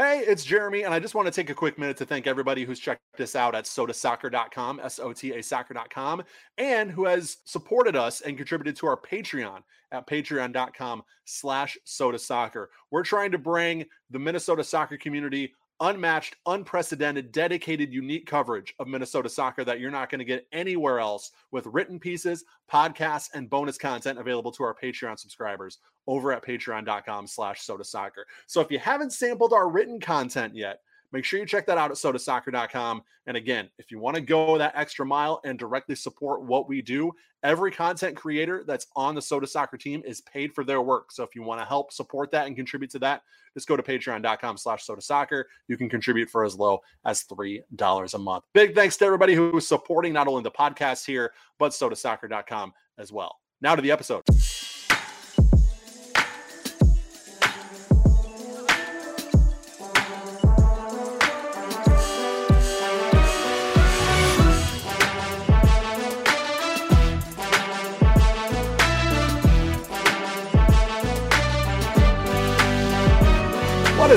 Hey, it's Jeremy, and I just want to take a quick minute to thank everybody who's checked this out at sotasoccer.com, S O T A soccer.com, and who has supported us and contributed to our Patreon at patreon.com slash sotasoccer. We're trying to bring the Minnesota soccer community unmatched, unprecedented, dedicated, unique coverage of Minnesota soccer that you're not going to get anywhere else with written pieces, podcasts, and bonus content available to our Patreon subscribers over at patreon.com slash sota soccer. So if you haven't sampled our written content yet, Make sure you check that out at sotasoccer.com. And again, if you want to go that extra mile and directly support what we do, every content creator that's on the Sota Soccer team is paid for their work. So if you want to help support that and contribute to that, just go to patreon.com slash sota soccer. You can contribute for as low as $3 a month. Big thanks to everybody who is supporting not only the podcast here, but sotasoccer.com as well. Now to the episode.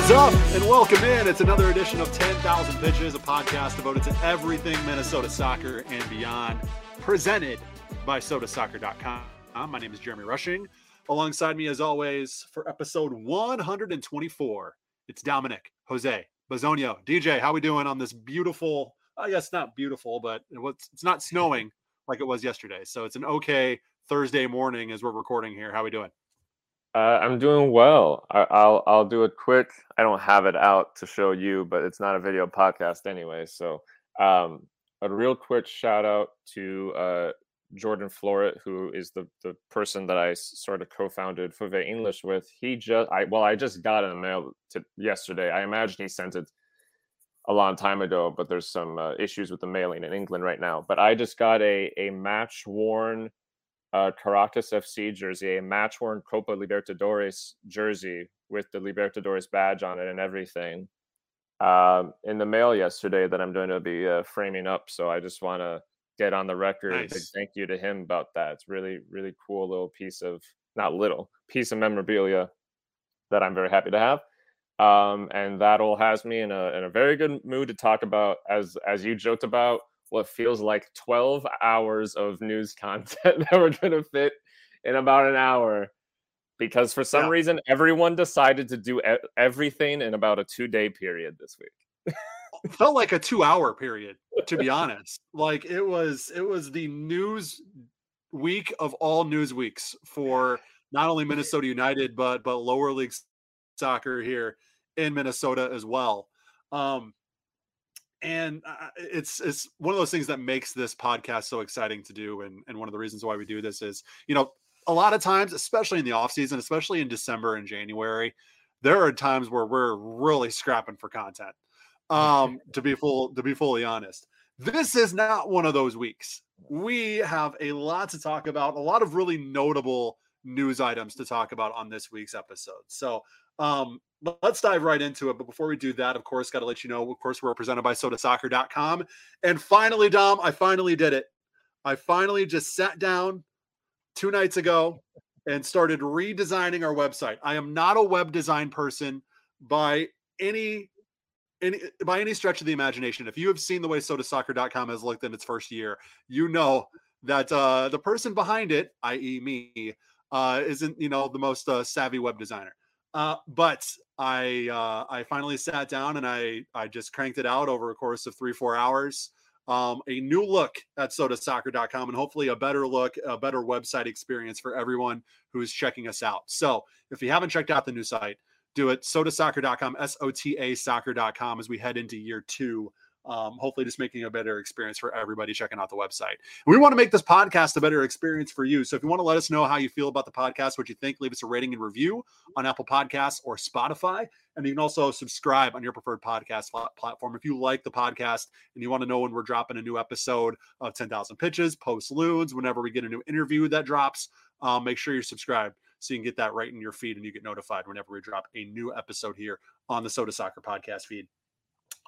What is up, and welcome in. It's another edition of 10,000 Pitches, a podcast devoted to everything Minnesota soccer and beyond, presented by sotasoccer.com. Uh, my name is Jeremy Rushing. Alongside me, as always, for episode 124, it's Dominic Jose Bazonio. DJ, how we doing on this beautiful, I guess not beautiful, but it's not snowing like it was yesterday. So it's an okay Thursday morning as we're recording here. How we doing? Uh, I'm doing well. I, will I'll do it quick. I don't have it out to show you, but it's not a video podcast anyway. So um, a real quick shout out to uh, Jordan Floret, who is the the person that I sort of co-founded Fouve English with. He just I well I just got in the mail to yesterday. I imagine he sent it a long time ago, but there's some uh, issues with the mailing in England right now. But I just got a a match worn uh, Caracas FC jersey, a match worn Copa Libertadores jersey with the Libertadores badge on it and everything um, in the mail yesterday that I'm going to be uh, framing up. So I just want to get on the record nice. big thank you to him about that. It's really, really cool little piece of, not little, piece of memorabilia that I'm very happy to have. Um, and that all has me in a, in a very good mood to talk about, as, as you joked about, what feels like 12 hours of news content that we're going to fit in about an hour because for some yeah. reason everyone decided to do everything in about a two day period this week. Felt like a two hour period to be honest. Like it was it was the news week of all news weeks for not only minnesota united but but lower league soccer here in minnesota as well. Um and uh, it's it's one of those things that makes this podcast so exciting to do and and one of the reasons why we do this is you know a lot of times especially in the off season especially in december and january there are times where we're really scrapping for content um to be full to be fully honest. This is not one of those weeks. We have a lot to talk about a lot of really notable news items to talk about on this week's episode. So um let's dive right into it. But before we do that, of course, got to let you know, of course, we're presented by sotasoccer.com. And finally, Dom, I finally did it. I finally just sat down two nights ago and started redesigning our website. I am not a web design person by any any by any stretch of the imagination. If you have seen the way sotasoccer.com has looked in its first year, you know that uh, the person behind it, i.e., me, uh, isn't you know the most uh, savvy web designer. Uh, but I uh, I finally sat down and I I just cranked it out over a course of three four hours. Um, a new look at sotasoccer.com and hopefully a better look, a better website experience for everyone who's checking us out. So if you haven't checked out the new site, do it. Sotasoccer.com, S O T A soccer.com as we head into year two um, hopefully just making a better experience for everybody checking out the website. We want to make this podcast a better experience for you. So if you want to let us know how you feel about the podcast, what you think, leave us a rating and review on Apple Podcasts or Spotify. And you can also subscribe on your preferred podcast platform. If you like the podcast and you want to know when we're dropping a new episode of 10,000 Pitches, post loons, whenever we get a new interview that drops, um, make sure you're subscribed so you can get that right in your feed and you get notified whenever we drop a new episode here on the Sota Soccer podcast feed.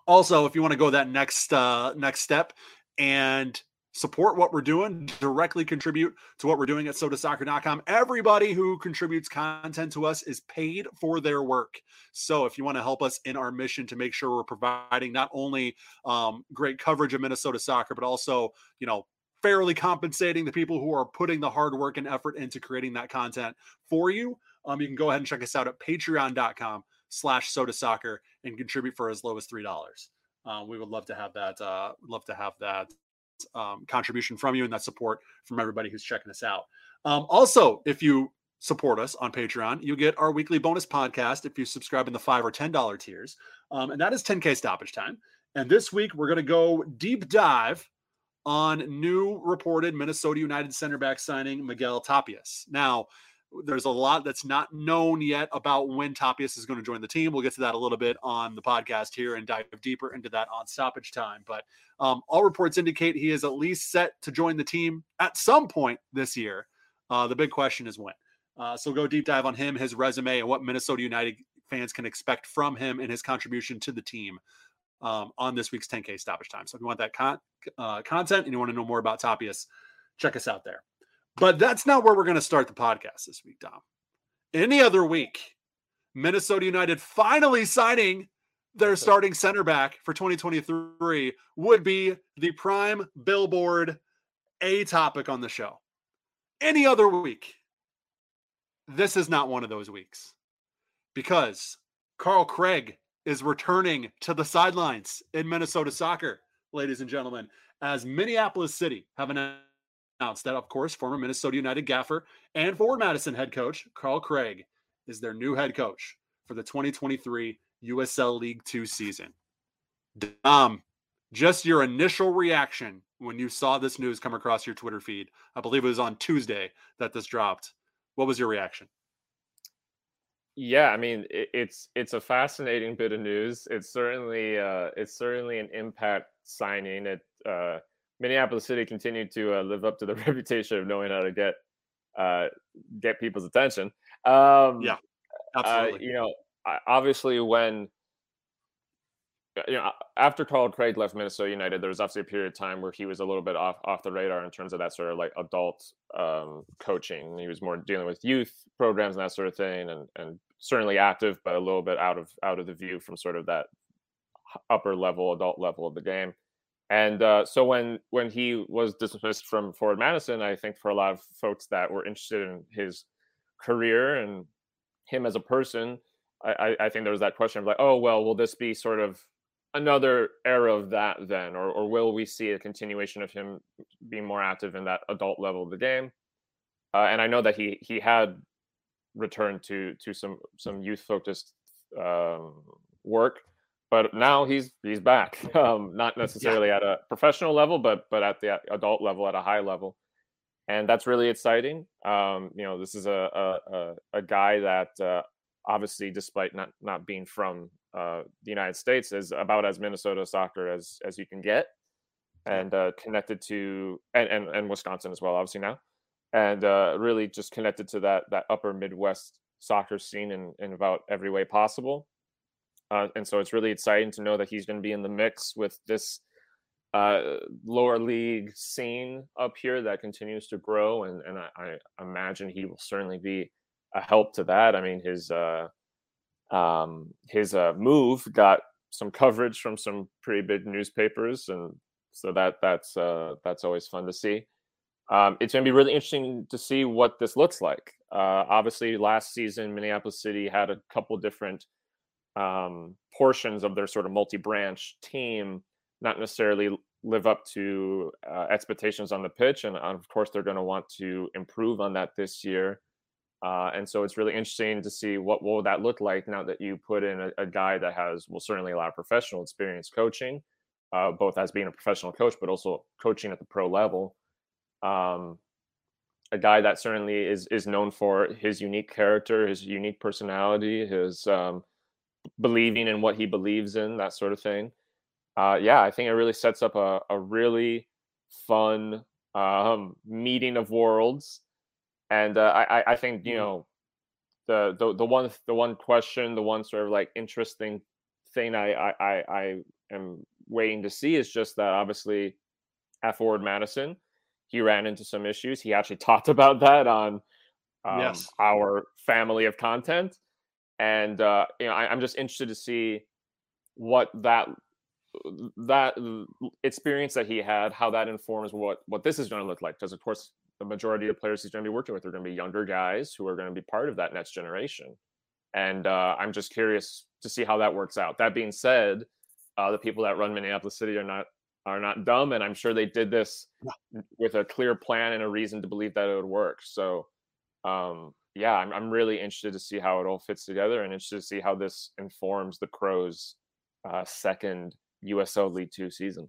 Also, if you want to go that next uh, next step and support what we're doing, directly contribute to what we're doing at sotasoccer.com. Everybody who contributes content to us is paid for their work. So if you want to help us in our mission to make sure we're providing not only um, great coverage of Minnesota soccer, but also, you know, fairly compensating the people who are putting the hard work and effort into creating that content for you, um, you can go ahead and check us out at patreon.com slash sota soccer and contribute for as low as $3. Uh, we would love to have that. Uh, love to have that um, contribution from you and that support from everybody who's checking us out. Um, also, if you support us on Patreon, you get our weekly bonus podcast if you subscribe in the five or ten dollar tiers, um, and that is 10k stoppage time. And this week we're going to go deep dive on new reported Minnesota United center back signing Miguel Tapias. Now, there's a lot that's not known yet about when Tapias is going to join the team. We'll get to that a little bit on the podcast here and dive deeper into that on stoppage time. But um, all reports indicate he is at least set to join the team at some point this year. Uh, the big question is when. Uh, so go deep dive on him, his resume, and what Minnesota United fans can expect from him and his contribution to the team um, on this week's 10K stoppage time. So if you want that con- uh, content and you want to know more about Tapias, check us out there. But that's not where we're going to start the podcast this week, Dom. Any other week, Minnesota United finally signing their starting center back for 2023 would be the prime billboard A topic on the show. Any other week, this is not one of those weeks because Carl Craig is returning to the sidelines in Minnesota soccer, ladies and gentlemen, as Minneapolis City have announced announced that, of course, former Minnesota United gaffer and Forward Madison head coach Carl Craig is their new head coach for the 2023 USL League Two season. Um, just your initial reaction when you saw this news come across your Twitter feed. I believe it was on Tuesday that this dropped. What was your reaction? Yeah, I mean it's it's a fascinating bit of news. It's certainly uh, it's certainly an impact signing. It uh, Minneapolis City continued to uh, live up to the reputation of knowing how to get uh, get people's attention. Um, yeah, uh, absolutely. Uh, you know, obviously when you know after Carl Craig left Minnesota United, there was obviously a period of time where he was a little bit off off the radar in terms of that sort of like adult um, coaching. He was more dealing with youth programs and that sort of thing, and and certainly active, but a little bit out of out of the view from sort of that upper level adult level of the game. And uh, so when when he was dismissed from Forward Madison, I think for a lot of folks that were interested in his career and him as a person, I, I think there was that question of like, oh well, will this be sort of another era of that then, or or will we see a continuation of him being more active in that adult level of the game? Uh, and I know that he he had returned to to some some youth focused um, work but now he's he's back. Um, not necessarily yeah. at a professional level, but but at the adult level, at a high level, and that's really exciting. Um, you know, this is a a, a guy that uh, obviously, despite not not being from uh, the United States, is about as Minnesota soccer as as you can get, and uh, connected to and, and and Wisconsin as well, obviously now, and uh, really just connected to that that upper Midwest soccer scene in in about every way possible uh, and so it's really exciting to know that he's going to be in the mix with this uh, lower league scene up here that continues to grow. And, and I, I, imagine he will certainly be a help to that. I mean, his uh, um, his uh, move got some coverage from some pretty big newspapers, and so that that's uh, that's always fun to see. Um, it's going to be really interesting to see what this looks like. Uh, obviously, last season Minneapolis City had a couple different um, portions of their sort of multi-branch team not necessarily live up to uh, expectations on the pitch, and of course they're going to want to improve on that this year. Uh, and so it's really interesting to see what will that look like now that you put in a, a guy that has will certainly a lot of professional experience coaching, uh, both as being a professional coach but also coaching at the pro level. Um, a guy that certainly is is known for his unique character, his unique personality, his um, believing in what he believes in, that sort of thing. Uh, yeah, I think it really sets up a, a really fun um, meeting of worlds. And uh, I, I think you mm-hmm. know the, the the one the one question, the one sort of like interesting thing I I, I am waiting to see is just that obviously at Forward Madison. He ran into some issues. He actually talked about that on um, yes. our family of content, and uh, you know, I, I'm just interested to see what that that experience that he had, how that informs what what this is going to look like. Because of course, the majority of players he's going to be working with are going to be younger guys who are going to be part of that next generation. And uh, I'm just curious to see how that works out. That being said, uh, the people that run Minneapolis City are not are not dumb, and I'm sure they did this with a clear plan and a reason to believe that it would work. So, um, yeah, I'm I'm really interested to see how it all fits together, and interested to see how this informs the Crows' uh, second USL League Two season.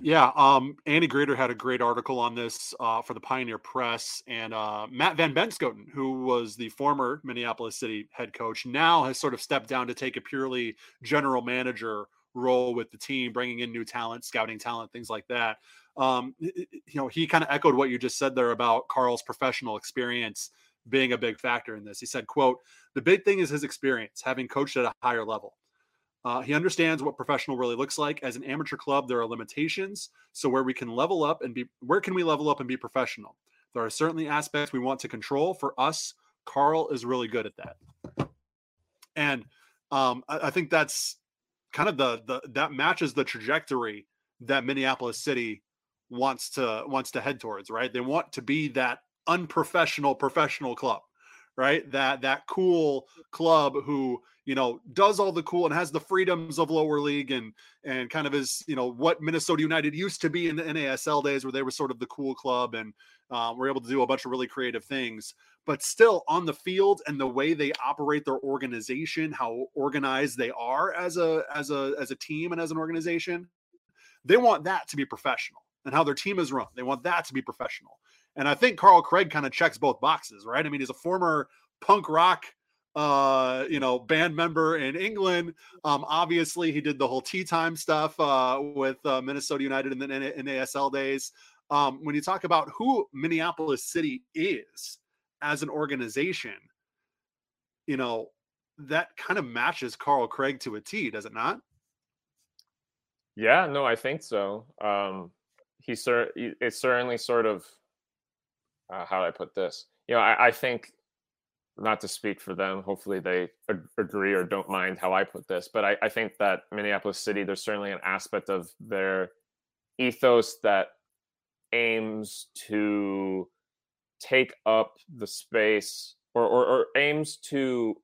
Yeah, um, Andy Greder had a great article on this uh, for the Pioneer Press, and uh, Matt Van Benschoten, who was the former Minneapolis City head coach, now has sort of stepped down to take a purely general manager role with the team, bringing in new talent, scouting talent, things like that. Um, you know, he kind of echoed what you just said there about Carl's professional experience being a big factor in this. He said, "quote The big thing is his experience, having coached at a higher level." Uh, he understands what professional really looks like. As an amateur club, there are limitations. So where we can level up and be, where can we level up and be professional? There are certainly aspects we want to control. For us, Carl is really good at that. And um, I, I think that's kind of the the that matches the trajectory that Minneapolis City wants to wants to head towards. Right? They want to be that unprofessional professional club right? That that cool club who you know does all the cool and has the freedoms of lower league and and kind of is you know what Minnesota United used to be in the NASL days where they were sort of the cool club and um, were able to do a bunch of really creative things. But still on the field and the way they operate their organization, how organized they are as a as a as a team and as an organization, they want that to be professional and how their team is run. They want that to be professional. And I think Carl Craig kind of checks both boxes, right? I mean, he's a former punk rock uh you know band member in england. Um obviously he did the whole tea time stuff uh with uh, minnesota united in the in asl days. Um when you talk about who minneapolis city is as an organization you know that kind of matches carl craig to a t does it not? Yeah no i think so. Um he cer- it's certainly sort of uh, how I put this? You know, I, I, think not to speak for them. Hopefully, they ag- agree or don't mind how I put this. But I, I think that Minneapolis City, there's certainly an aspect of their ethos that aims to take up the space or, or, or aims to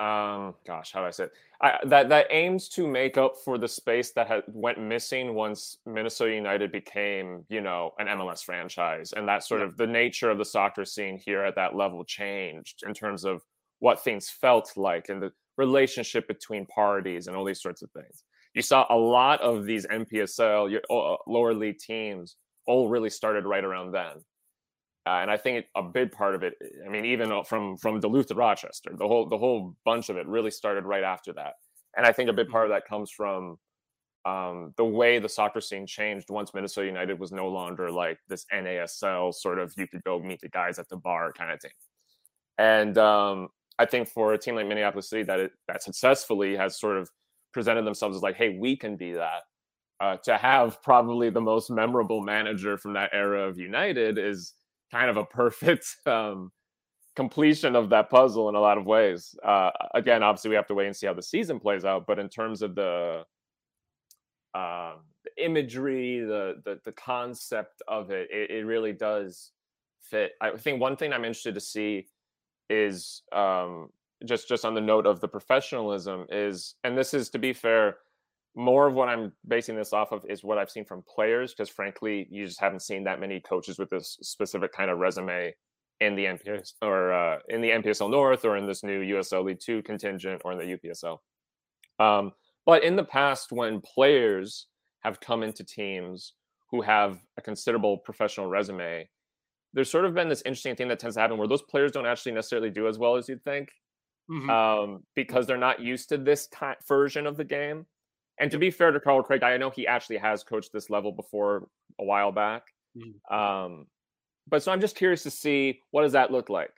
um gosh how do i say it? I, that that aims to make up for the space that had went missing once minnesota united became you know an mls franchise and that sort yeah. of the nature of the soccer scene here at that level changed in terms of what things felt like and the relationship between parties and all these sorts of things. You saw a lot of these npsl uh, lower league teams all really started right around then uh, and I think a big part of it, I mean, even from from Duluth to Rochester, the whole the whole bunch of it really started right after that. And I think a big part of that comes from um, the way the soccer scene changed once Minnesota United was no longer like this NASL sort of you could go meet the guys at the bar kind of thing. And um, I think for a team like Minneapolis City that it, that successfully has sort of presented themselves as like, hey, we can be that. Uh, to have probably the most memorable manager from that era of United is kind of a perfect um, completion of that puzzle in a lot of ways. Uh, again, obviously, we have to wait and see how the season plays out. But in terms of the, uh, the imagery, the, the, the concept of it, it, it, really does fit. I think one thing I'm interested to see is um, just just on the note of the professionalism is, and this is to be fair more of what I'm basing this off of is what I've seen from players, because frankly, you just haven't seen that many coaches with this specific kind of resume in the NPS or uh, in the NPSL North or in this new USL League Two contingent or in the UPSL. Um, but in the past, when players have come into teams who have a considerable professional resume, there's sort of been this interesting thing that tends to happen where those players don't actually necessarily do as well as you'd think. Mm-hmm. Um, because they're not used to this ty- version of the game and to be fair to Carl Craig, I know he actually has coached this level before a while back. Mm-hmm. Um, but so I'm just curious to see what does that look like.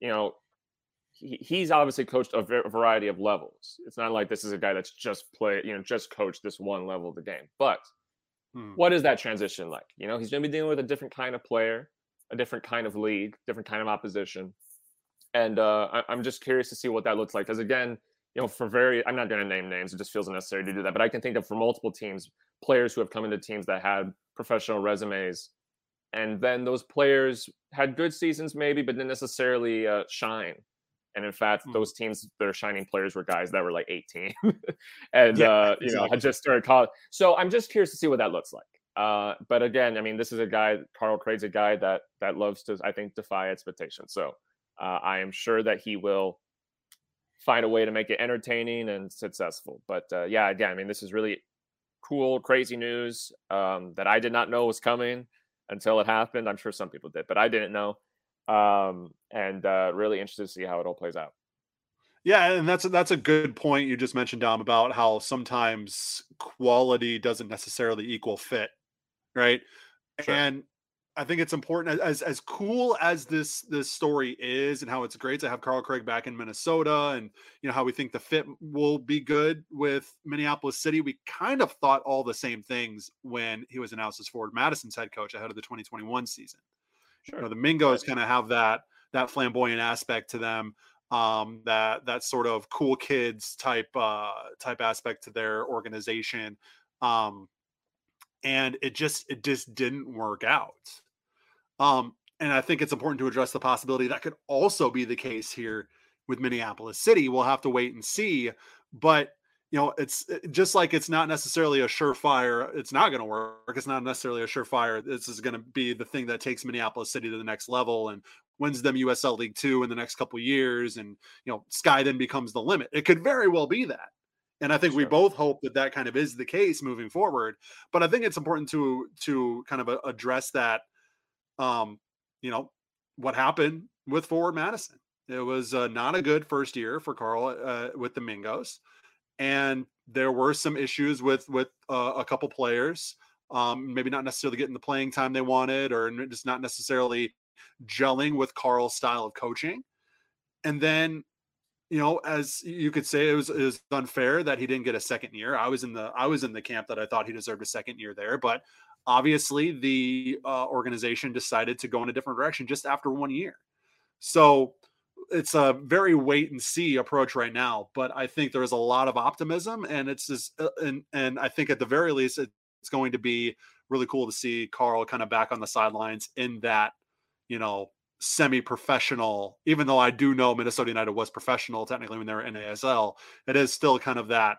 You know, he, he's obviously coached a variety of levels. It's not like this is a guy that's just played, you know, just coached this one level of the game. But hmm. what is that transition like? You know, he's going to be dealing with a different kind of player, a different kind of league, different kind of opposition, and uh, I, I'm just curious to see what that looks like. Because again, you know, for very, I'm not going to name names. It just feels unnecessary to do that. But I can think of for multiple teams, players who have come into teams that had professional resumes, and then those players had good seasons maybe, but didn't necessarily uh, shine. And in fact, mm. those teams that are shining players were guys that were like 18 and, yeah, uh, you know, had just started college. So I'm just curious to see what that looks like. Uh, but again, I mean, this is a guy, Carl Craig's a guy that, that loves to, I think, defy expectations. So uh, I am sure that he will find a way to make it entertaining and successful. But uh, yeah, again, I mean, this is really cool, crazy news um, that I did not know was coming until it happened. I'm sure some people did, but I didn't know. Um, and uh, really interested to see how it all plays out. Yeah, and that's that's a good point you just mentioned, Dom, about how sometimes quality doesn't necessarily equal fit, right? Sure. And I think it's important as as cool as this this story is and how it's great to have Carl Craig back in Minnesota and you know how we think the fit will be good with Minneapolis City. We kind of thought all the same things when he was announced as Forward Madison's head coach ahead of the 2021 season. Sure. You know, the Mingos kind of have that that flamboyant aspect to them, um, that that sort of cool kids type uh, type aspect to their organization. Um, and it just it just didn't work out. Um, and I think it's important to address the possibility that could also be the case here with Minneapolis City. We'll have to wait and see. But you know, it's eh, just like it's not necessarily a surefire. It's not going to work. It's not necessarily a surefire. This is going to be the thing that takes Minneapolis City to the next level and wins them USL League Two in the next couple years. And you know, sky then becomes the limit. It could very well be that. And I think sure. we both hope that that kind of is the case moving forward. But I think it's important to to kind of address that um, you know, what happened with Forward Madison. It was uh, not a good first year for Carl uh, with the Mingos, and there were some issues with with uh, a couple players. Um, maybe not necessarily getting the playing time they wanted, or just not necessarily gelling with Carl's style of coaching. And then, you know, as you could say, it was, it was unfair that he didn't get a second year. I was in the I was in the camp that I thought he deserved a second year there, but obviously the uh, organization decided to go in a different direction just after one year. So it's a very wait and see approach right now, but I think there is a lot of optimism, and it's just, uh, and and I think at the very least it's going to be really cool to see Carl kind of back on the sidelines in that, you know, semi-professional. Even though I do know Minnesota United was professional technically when they were in ASL, it is still kind of that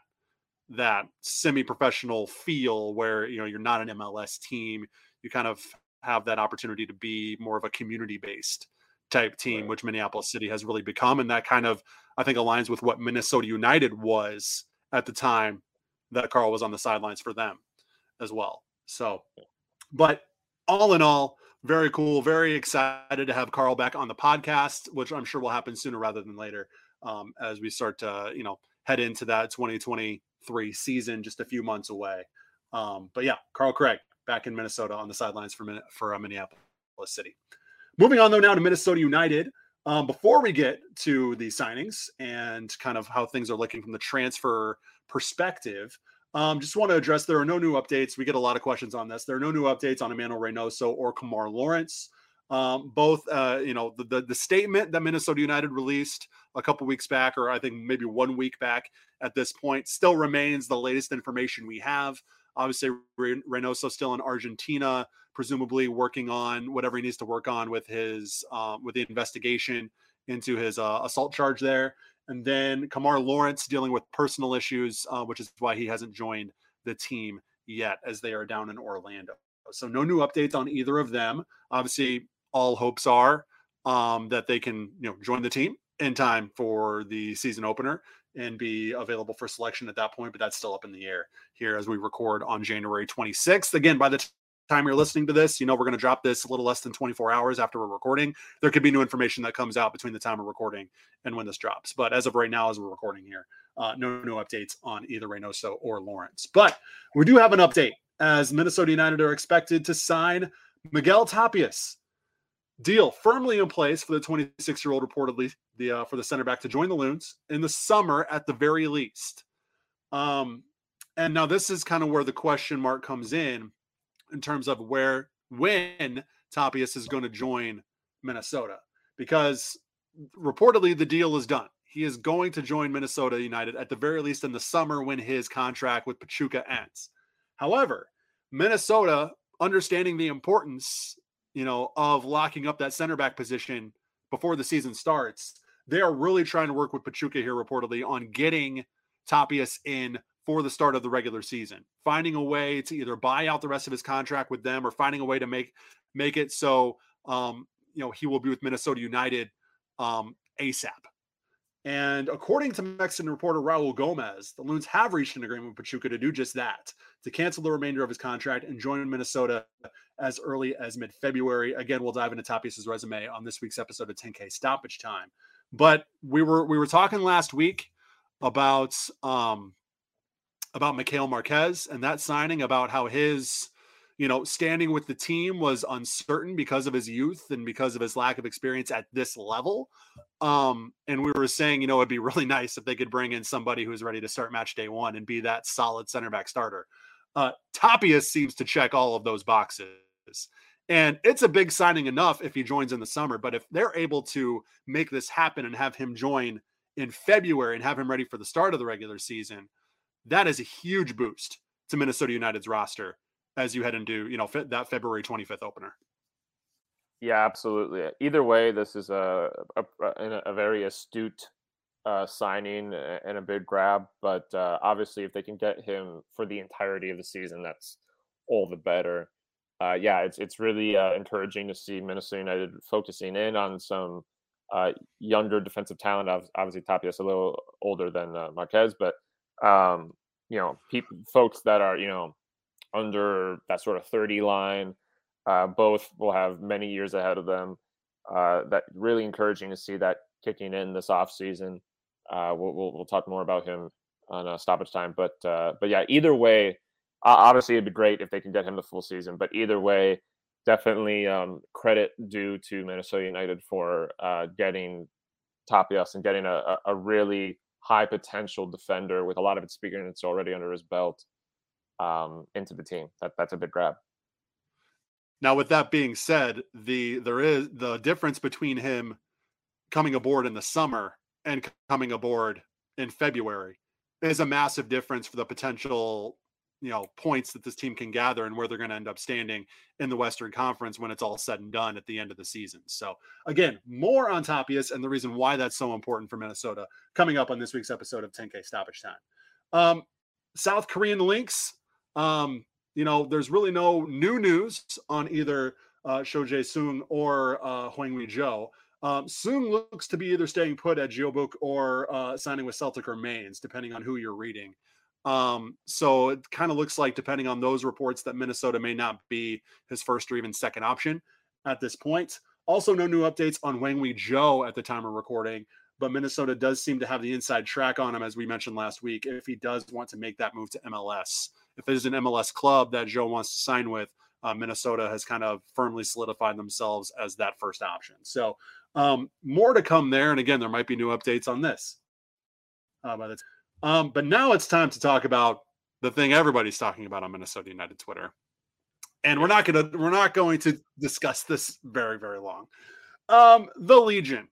that semi-professional feel where you know you're not an MLS team. You kind of have that opportunity to be more of a community-based type team, right. which Minneapolis City has really become, and that kind of I think aligns with what Minnesota United was at the time that Carl was on the sidelines for them as well. So, but all in all, very cool, very excited to have Carl back on the podcast, which I'm sure will happen sooner rather than later um, as we start to you know head into that 2020 three season just a few months away. Um, but yeah, Carl Craig back in Minnesota on the sidelines for for uh, Minneapolis City. Moving on though now to Minnesota United. Um, before we get to the signings and kind of how things are looking from the transfer perspective, um, just want to address there are no new updates. We get a lot of questions on this. There are no new updates on Emmanuel Reynoso or Kemar Lawrence. Um, both, uh, you know, the, the, the statement that Minnesota United released a couple weeks back, or I think maybe one week back at this point, still remains the latest information we have. Obviously, Reynoso still in Argentina, presumably working on whatever he needs to work on with his um, with the investigation into his uh, assault charge there. And then Kemar Lawrence dealing with personal issues, uh, which is why he hasn't joined the team yet, as they are down in Orlando. So no new updates on either of them. Obviously, all hopes are um, that they can you know join the team in time for the season opener and be available for selection at that point. But that's still up in the air here as we record on January 26th. Again, by the time you're listening to this, you know we're going to drop this a little less than 24 hours after we're recording. There could be new information that comes out between the time of recording and when this drops. But as of right now, as we're recording here, uh, no no updates on either Reynoso or Lawrence. But we do have an update as Minnesota United are expected to sign Miguel Tapias deal firmly in place for the 26 year old reportedly the uh, for the center back to join the loons in the summer at the very least um and now this is kind of where the question mark comes in in terms of where when Tapias is going to join Minnesota because reportedly the deal is done. He is going to join Minnesota United at the very least in the summer when his contract with Pachuca ends. However, Minnesota, understanding the importance, you know, of locking up that center back position before the season starts, they are really trying to work with Pachuca here reportedly on getting Tapias in for the start of the regular season, finding a way to either buy out the rest of his contract with them or finding a way to make make it so um, you know he will be with Minnesota United um, ASAP. And according to Mexican reporter Raul Gomez, the Loons have reached an agreement with Pachuca to do just that, to cancel the remainder of his contract and join Minnesota as early as mid February. Again, we'll dive into Tapias' resume on this week's episode of 10K Stoppage Time. But we were we were talking last week about um, about Mikael Marqués and that signing, about how his, you know, standing with the team was uncertain because of his youth and because of his lack of experience at this level. Um, and we were saying, you know, it'd be really nice if they could bring in somebody who's ready to start match day one and be that solid center back starter. Uh, seems to check all of those boxes. And it's a big signing enough if he joins in the summer. But if they're able to make this happen and have him join in February and have him ready for the start of the regular season, that is a huge boost to Minnesota United's roster as you head into you know that February 25th opener. Yeah, absolutely. Either way, this is a a, a very astute uh, signing and a big grab. But uh, obviously, if they can get him for the entirety of the season, that's all the better. Uh, yeah, it's it's really uh, encouraging to see Minnesota United focusing in on some uh, younger defensive talent. Obviously, Tapias a little older than uh, Marqués, but um, you know, folks that are, you know, under that sort of 30 line, uh, both will have many years ahead of them. Uh, that really encouraging to see that kicking in this off season. We'll, we'll, we'll, talk more about him on stoppage time, but but yeah, either way, obviously it'd be great if they can get him the full season. But either way, definitely um, credit due to Minnesota United for uh, getting Tapias and getting a, a really high potential defender with a lot of experience already under his belt um, into the team. That that's a big grab. Now, with that being said, the there is the difference between him coming aboard in the summer and coming aboard in February is a massive difference for the potential you know points that this team can gather and where they're going to end up standing in the Western Conference when it's all said and done at the end of the season. So again, more on Tapias and the reason why that's so important for Minnesota coming up on this week's episode of 10K Stoppage Time. Um, South Korean links. Um, you know, there's really no new news on either uh, Cho Gue-sung or uh, Hwang Jo. Um, Sung looks to be either staying put at Jeonbuk or uh, signing with Celtic or Mainz, depending on who you're reading. Um, so it kind of looks like, depending on those reports, that Minnesota may not be his first or even second option at this point. Also, no new updates on Hwang Ui-jo at the time of recording, but Minnesota does seem to have the inside track on him, as we mentioned last week, if he does want to make that move to MLS. If there's an MLS club that Jo wants to sign with, uh, Minnesota has kind of firmly solidified themselves as that first option. So, um, more to come there. And again, there might be new updates on this. Uh, by the time um, but now it's time to talk about the thing everybody's talking about on Minnesota United Twitter. And we're not gonna we're not going to discuss this very, very long. Um, the Legion.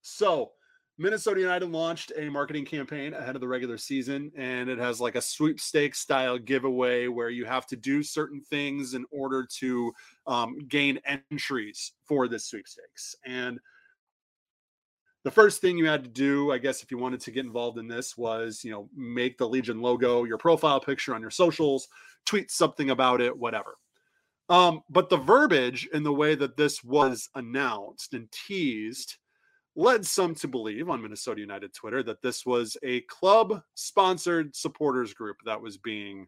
So Minnesota United launched a marketing campaign ahead of the regular season, and it has like a sweepstakes style giveaway where you have to do certain things in order to um, gain entries for this sweepstakes. And the first thing you had to do, I guess, if you wanted to get involved in this, was you know make the Legion logo your profile picture on your socials, tweet something about it, whatever. Um, but the verbiage in the way that this was announced and teased led some to believe on Minnesota United Twitter that this was a club sponsored supporters group that was being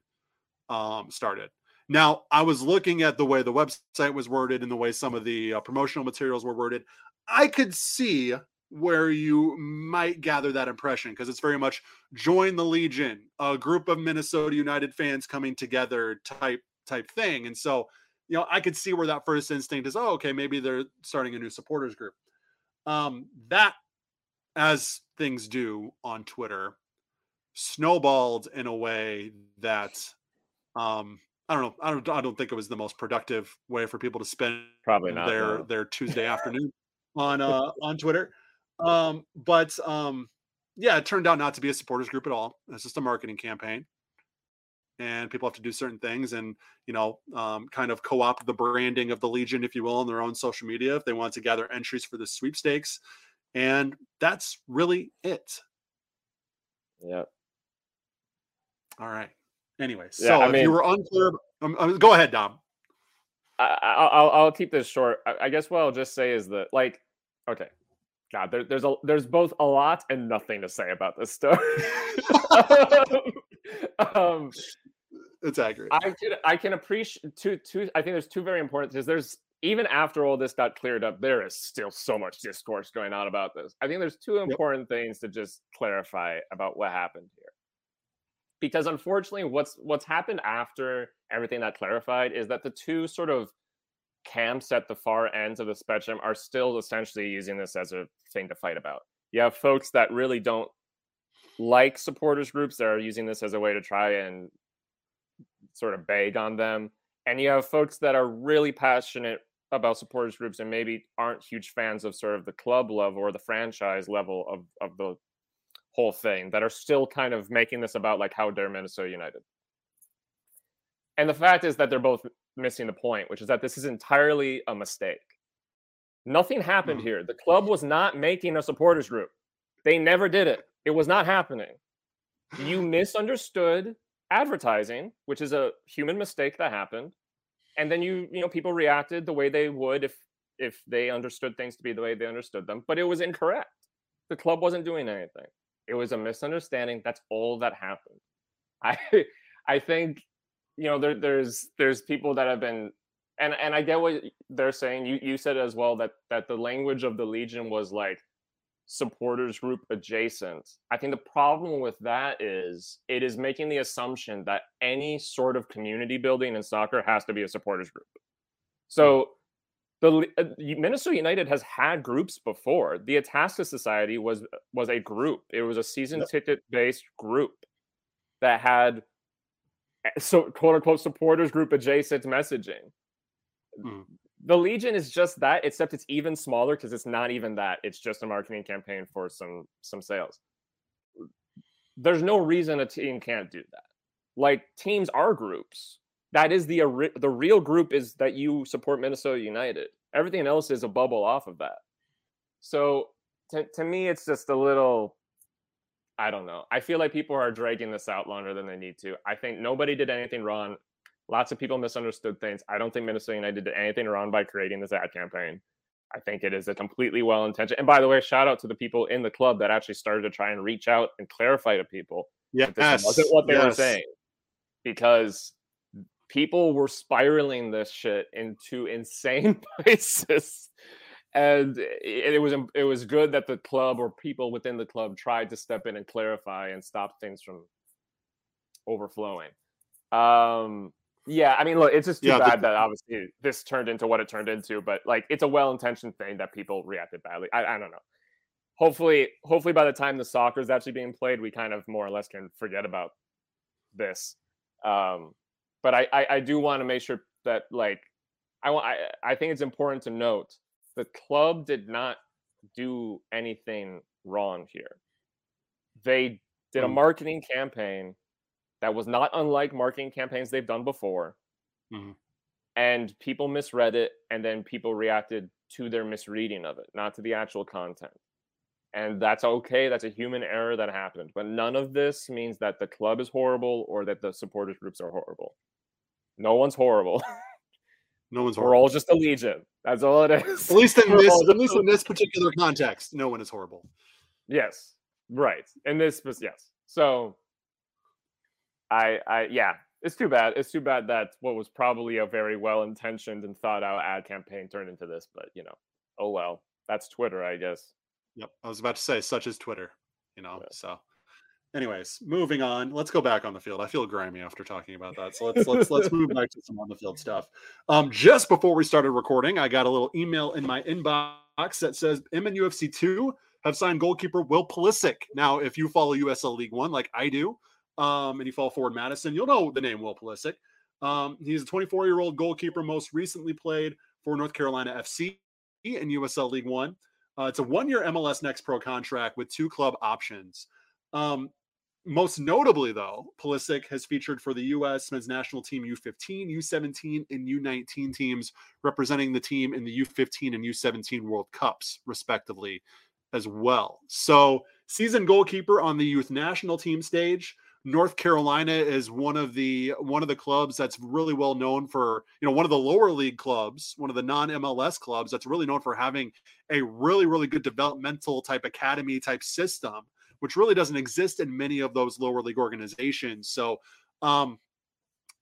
um, started. Now, I was looking at the way the website was worded and the way some of the uh, promotional materials were worded. I could see where you might gather that impression because it's very much join the legion a group of minnesota united fans coming together type type thing and so you know i could see where that first instinct is oh okay maybe they're starting a new supporters group um that as things do on twitter snowballed in a way that um I don't know. I don't. I don't think it was the most productive way for people to spend probably not their no. their Tuesday afternoon on uh on Twitter. Um, but um, yeah, it turned out not to be a supporters group at all. It's just a marketing campaign, and people have to do certain things and you know um, kind of co-opt the branding of the Legion, if you will, on their own social media if they want to gather entries for the sweepstakes, and that's really it. Yeah. All right. Anyway, Yeah, so I if mean- you were unclear, um, um, go ahead, Dom. I, I- I'll I'll keep this short. I, I guess what I'll just say is that like, okay, God, there, there's a there's both a lot and nothing to say about this story. um, It's accurate. I can I can appreciate two two. I think there's two very important things. There's even after all this got cleared up, there is still so much discourse going on about this. I think there's two important things to just clarify about what happened here. Because unfortunately, what's what's happened after everything that clarified is that the two sort of camps at the far ends of the spectrum are still essentially using this as a thing to fight about. You have folks that really don't like supporters groups that are using this as a way to try and sort of beg on them. And you have folks that are really passionate about supporters groups and maybe aren't huge fans of sort of the club level or the franchise level of, of the whole thing that are still kind of making this about like how dare Minnesota United. And the fact is that they're both missing the point, which is that this is entirely a mistake. Nothing happened Mhm. here. The club was not making a supporters group. They never did it. It was not happening. You misunderstood advertising, which is a human mistake that happened. And then you, you know, people reacted the way they would if if they understood things to be the way they understood them, but it was incorrect. The club wasn't doing anything. It was a misunderstanding. That's all that happened. I I think you know there, there's there's people that have been and and I get what they're saying. You you said as well that that the language of the Legion was like supporters group adjacent. I think the problem with that is it is making the assumption that any sort of community building in soccer has to be a supporters group. So the uh, Minnesota United has had groups before. The Itasca Society was was a group. It was a season Yep. ticket based group that had so quote unquote supporters group adjacent messaging. Mhm. The Legion is just that, except it's even smaller because it's not even that. It's just a marketing campaign for some some sales. There's no reason a team can't do that. Like teams are groups. That is the the real group is that you support Minnesota United. Everything else is a bubble off of that. So to, to me, it's just a little. I don't know. I feel like people are dragging this out longer than they need to. I think nobody did anything wrong. Lots of people misunderstood things. I don't think Minnesota United did anything wrong by creating this ad campaign. I think it is a completely well intentioned. And by the way, shout out to the people in the club that actually started to try and reach out and clarify to people that this Yes, wasn't what they were saying. Because people were spiraling this shit into insane places. And it, it was it was good that the club or people within the club tried to step in and clarify and stop things from overflowing. Um, yeah, I mean, look, it's just too Yeah, the- bad that obviously this turned into what it turned into, but like it's a well-intentioned thing that people reacted badly. I, I don't know. Hopefully, hopefully by the time the soccer is actually being played, we kind of more or less can forget about this. Um, but I, I, I do want to make sure that like I want I, I think it's important to note the club did not do anything wrong here. They did a Mm. marketing campaign that was not unlike marketing campaigns they've done before. Mhm. And people misread it, and then people reacted to their misreading of it, not to the actual content. And that's okay. That's a human error that happened. But none of this means that the club is horrible or that the supporters groups are horrible. No one's horrible. No one's We're horrible. all just a legion. That's all it is. At least in We're this, at least in this particular context, no one is horrible. Yes, right. And this yes. So, I, I, yeah, it's too bad. It's too bad that what was probably a very well intentioned and thought out ad campaign turned into this. But you know, oh well. That's Twitter, I guess. Yep, I was about to say, such as Twitter. You know, Yeah. so. Anyways, moving on. Let's go back on the field. I feel grimy after talking about that. So let's let's let's move back to some on the field stuff. Um, just before we started recording, I got a little email in my inbox that says MNUFC two have signed goalkeeper Will Pulisic. Now, if you follow USL League One like I do, um, and you follow Forward Madison, you'll know the name Will Pulisic. Um, he's a 24 year old goalkeeper, most recently played for North Carolina FC in USL League One. Uh, it's a one year MLS Next Pro contract with two club options. Um, most notably, though, Pulisic has featured for the U.S. men's national team U15, U17, and U19 teams, representing the team in the U15 and U17 World Cups, respectively, as well. So, season goalkeeper on the youth national team stage. North Carolina is one of the one of the clubs that's really well known for you know one of the lower league clubs, one of the non MLS clubs that's really known for having a really really good developmental type academy type system which really doesn't exist in many of those lower league organizations. So, um,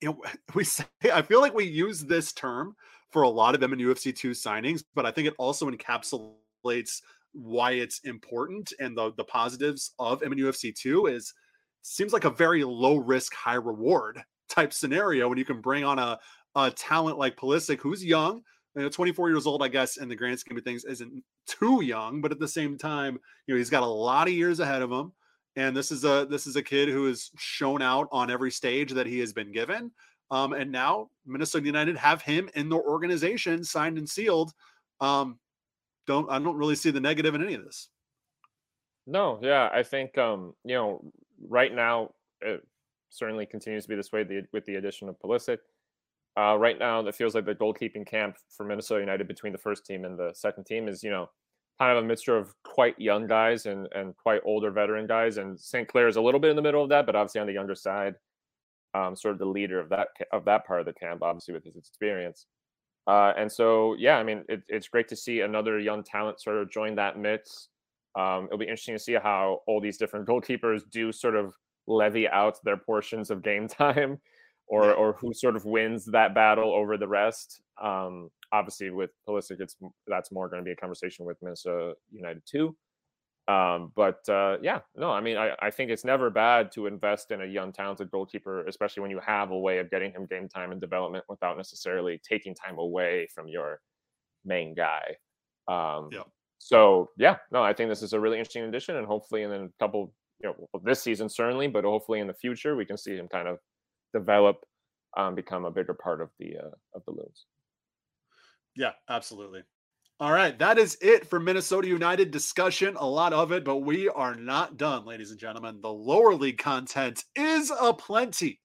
you know, we say I feel like we use this term for a lot of MNUFC two signings, but I think it also encapsulates why it's important and the the positives of MNUFC two is seems like a very low risk, high reward type scenario when you can bring on a a talent like Pulisic, who's young, you know, 24 years old, I guess, in the grand scheme of things, isn't too young, but at the same time, you know, he's got a lot of years ahead of him. And this is a this is a kid who has shown out on every stage that he has been given. Um, and now Minnesota United have him in their organization, signed and sealed. Um, don't I don't really see the negative in any of this. No, yeah, I think um, you know, right now it certainly continues to be this way the, with the addition of Pulisic. Uh, right now, it feels like the goalkeeping camp for Minnesota United between the first team and the second team is, you know, kind of a mixture of quite young guys and and quite older veteran guys. And St. Clair is a little bit in the middle of that, but obviously on the younger side, um, sort of the leader of that of that part of the camp, obviously with his experience. Uh, and so, yeah, I mean, it, it's great to see another young talent sort of join that mix. Um, it'll be interesting to see how all these different goalkeepers do sort of levy out their portions of game time or yeah. or who sort of wins that battle over the rest. Um, obviously, with Pulisic, it's that's more going to be a conversation with Minnesota United too. Um, but uh, yeah, no, I mean, I, I think it's never bad to invest in a young, talented goalkeeper, especially when you have a way of getting him game time and development without necessarily taking time away from your main guy. Um, yeah. So yeah, no, I think this is a really interesting addition, and hopefully, in a couple, you know, this season certainly, but hopefully in the future, we can see him kind of develop, um, become a bigger part of the uh, of the Loons. Yeah, absolutely. All right, that is it for Minnesota United discussion. A lot of it, but we are not done, ladies and gentlemen. The lower league content is a plenty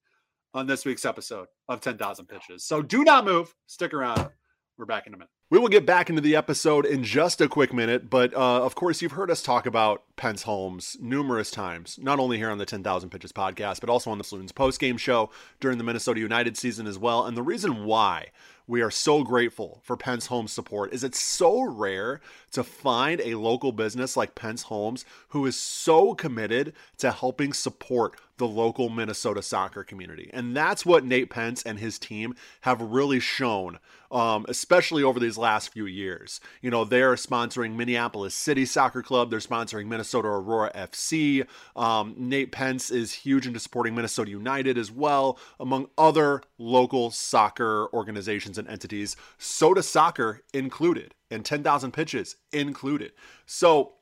on this week's episode of 10,000 Pitches. So do not move. Stick around. We're back in a minute. We will get back into the episode in just a quick minute, but uh, of course, you've heard us talk about Pentz Homes numerous times, not only here on the 10,000 Pitches podcast, but also on the Loons post game show during the Minnesota United season as well. And the reason why we are so grateful for Pentz Homes support is it's so rare to find a local business like Pentz Homes who is so committed to helping support the local Minnesota soccer community. And that's what Nate Pentz and his team have really shown, um, especially over these last few years. You know, they're sponsoring Minneapolis City Soccer Club, they're sponsoring Minnesota Aurora FC. Um, Nate Pentz is huge into supporting Minnesota United as well, among other local soccer organizations and entities, Sota Soccer included, and 10,000 pitches included. So,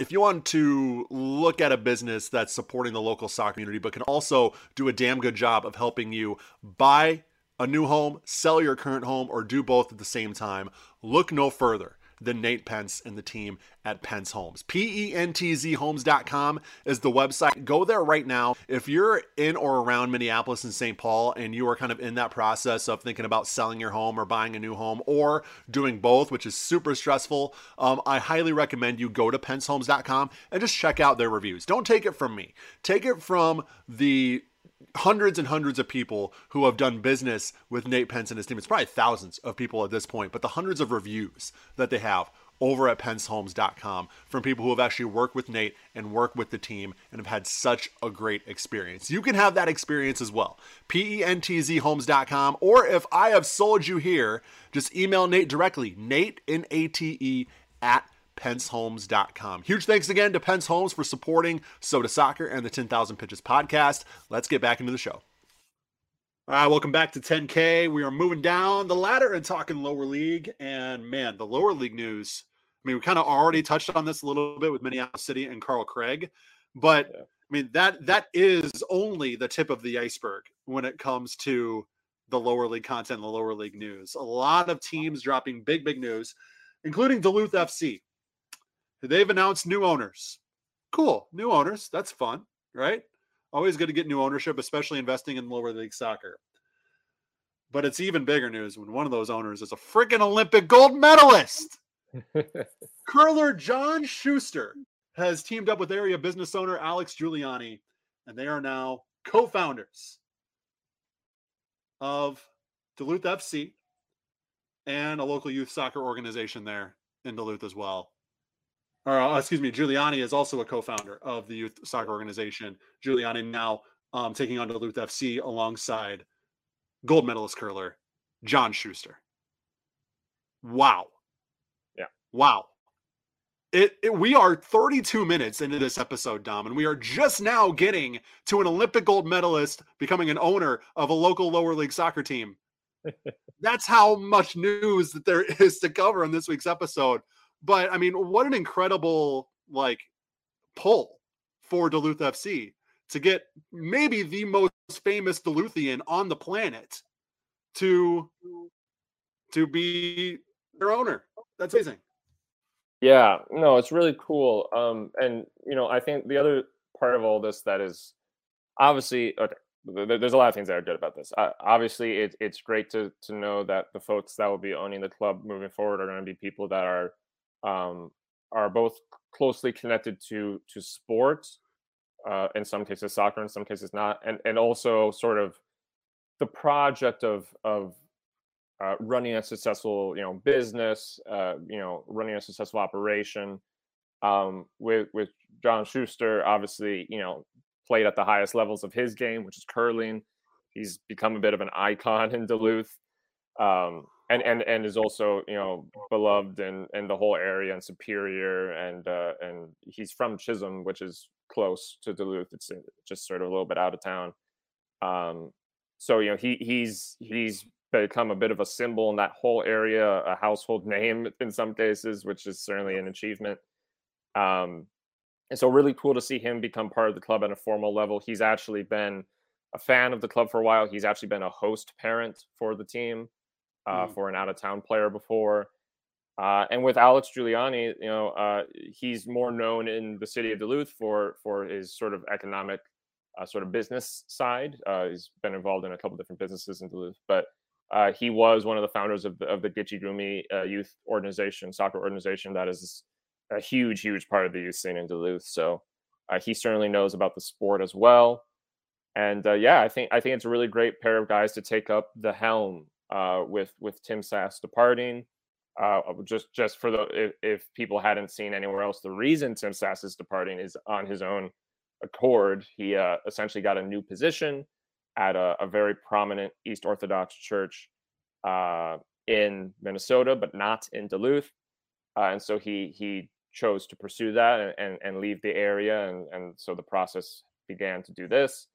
if you want to look at a business that's supporting the local soccer community, but can also do a damn good job of helping you buy a new home, sell your current home, or do both at the same time, look no further than Nate Pentz and the team at Pentz Homes. P E N T Z homes.com is the website. Go there right now. If you're in or around Minneapolis and St. Paul and you are kind of in that process of thinking about selling your home or buying a new home or doing both, which is super stressful, um, I highly recommend you go to pentzhomes.com and just check out their reviews. Don't take it from me, take it from the hundreds and hundreds of people who have done business with Nate Pentz and his team. It's probably thousands of people at this point, but the hundreds of reviews that they have over at pentzhomes.com from people who have actually worked with Nate and worked with the team and have had such a great experience. You can have that experience as well. P-E-N-T-Z homes.com. Or if I have sold you here, just email Nate directly, Nate, N-A-T-E, at pentzhomes.com. Huge thanks again to Pentz Homes for supporting Sota Soccer and the 10,000 Pitches podcast. Let's get back into the show. All right, welcome back to 10K. We are moving down the ladder and talking lower league. And man, the lower league news. I mean, we kind of already touched on this a little bit with Minneapolis City and Carl Craig, but I mean that that is only the tip of the iceberg when it comes to the lower league content, the lower league news. A lot of teams dropping big, big news, including Duluth FC. They've announced new owners. Cool, new owners. That's fun, right? Always good to get new ownership, especially investing in lower league soccer. But it's even bigger news when one of those owners is a freaking Olympic gold medalist. Curler John Schuster has teamed up with area business owner Alex Giuliani, and they are now co founders of Duluth FC and a local youth soccer organization there in Duluth as well. Or, uh, excuse me, Giuliani is also a co founder of the youth soccer organization. Giuliani now um, taking on Duluth FC alongside gold medalist curler John Schuster. Wow. Yeah. Wow. It, it, we are 32 minutes into this episode, Dom, and we are just now getting to an Olympic gold medalist becoming an owner of a local lower league soccer team. That's how much news that there is to cover in this week's episode. But I mean, what an incredible like pull for Duluth FC to get maybe the most famous Duluthian on the planet to to be their owner. That's amazing. Yeah, no, it's really cool. Um, and you know, I think the other part of all this that is obviously okay, there's a lot of things that are good about this. Uh, obviously, it, it's great to to know that the folks that will be owning the club moving forward are going to be people that are um, are both closely connected to to sports uh, in some cases soccer, in some cases not, and and also sort of the project of of uh, running a successful you know business, uh, you know running a successful operation. Um, with with John Schuster, obviously you know played at the highest levels of his game, which is curling. He's become a bit of an icon in Duluth. Um, and and and is also you know beloved in in the whole area and Superior and uh, and he's from Chisholm, which is close to Duluth. It's uh, just sort of a little bit out of town. Um, so you know he he's he's become a bit of a symbol in that whole area, a household name in some cases, which is certainly an achievement. Um, and so really cool to see him become part of the club at a formal level. He's actually been a fan of the club for a while. He's actually been a host parent for the team uh, mm. for an out of town player before. Uh, and with Alex Giuliani, you know, uh, he's more known in the city of Duluth for for his sort of economic, uh, sort of business side. Uh, he's been involved in a couple different businesses in Duluth, but uh, he was one of the founders of the, of the Gitche Gumee youth organization, soccer organization that is a huge, huge part of the youth scene in Duluth. So he certainly knows about the sport as well. And yeah, I think I think it's a really great pair of guys to take up the helm uh, with with Tim Sass departing. Uh, just just for the if, if, people hadn't seen anywhere else, the reason Tim Sass is departing is on his own accord. He uh, essentially got a new position at a, a very prominent East Orthodox church uh, in Minnesota, but not in Duluth, uh, and so he he chose to pursue that and, and, and leave the area, and and so the process began to do this.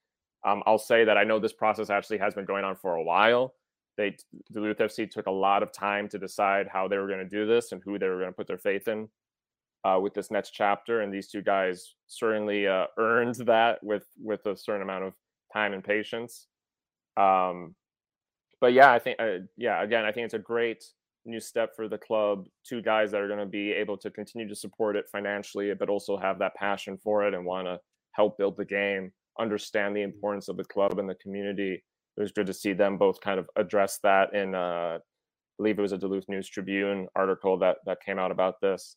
Um, I'll say that I know this process actually has been going on for a while. They Duluth FC took a lot of time to decide how they were going to do this and who they were going to put their faith in uh, with this next chapter. And these two guys certainly uh, earned that with with a certain amount of time and patience. Um, but yeah, I think uh, yeah, again, I think it's a great new step for the club. Two guys that are going to be able to continue to support it financially, but also have that passion for it and want to help build the game, understand the importance of the club and the community it was good to see them both kind of address that in uh, I believe it was a Duluth News Tribune article that that came out about this.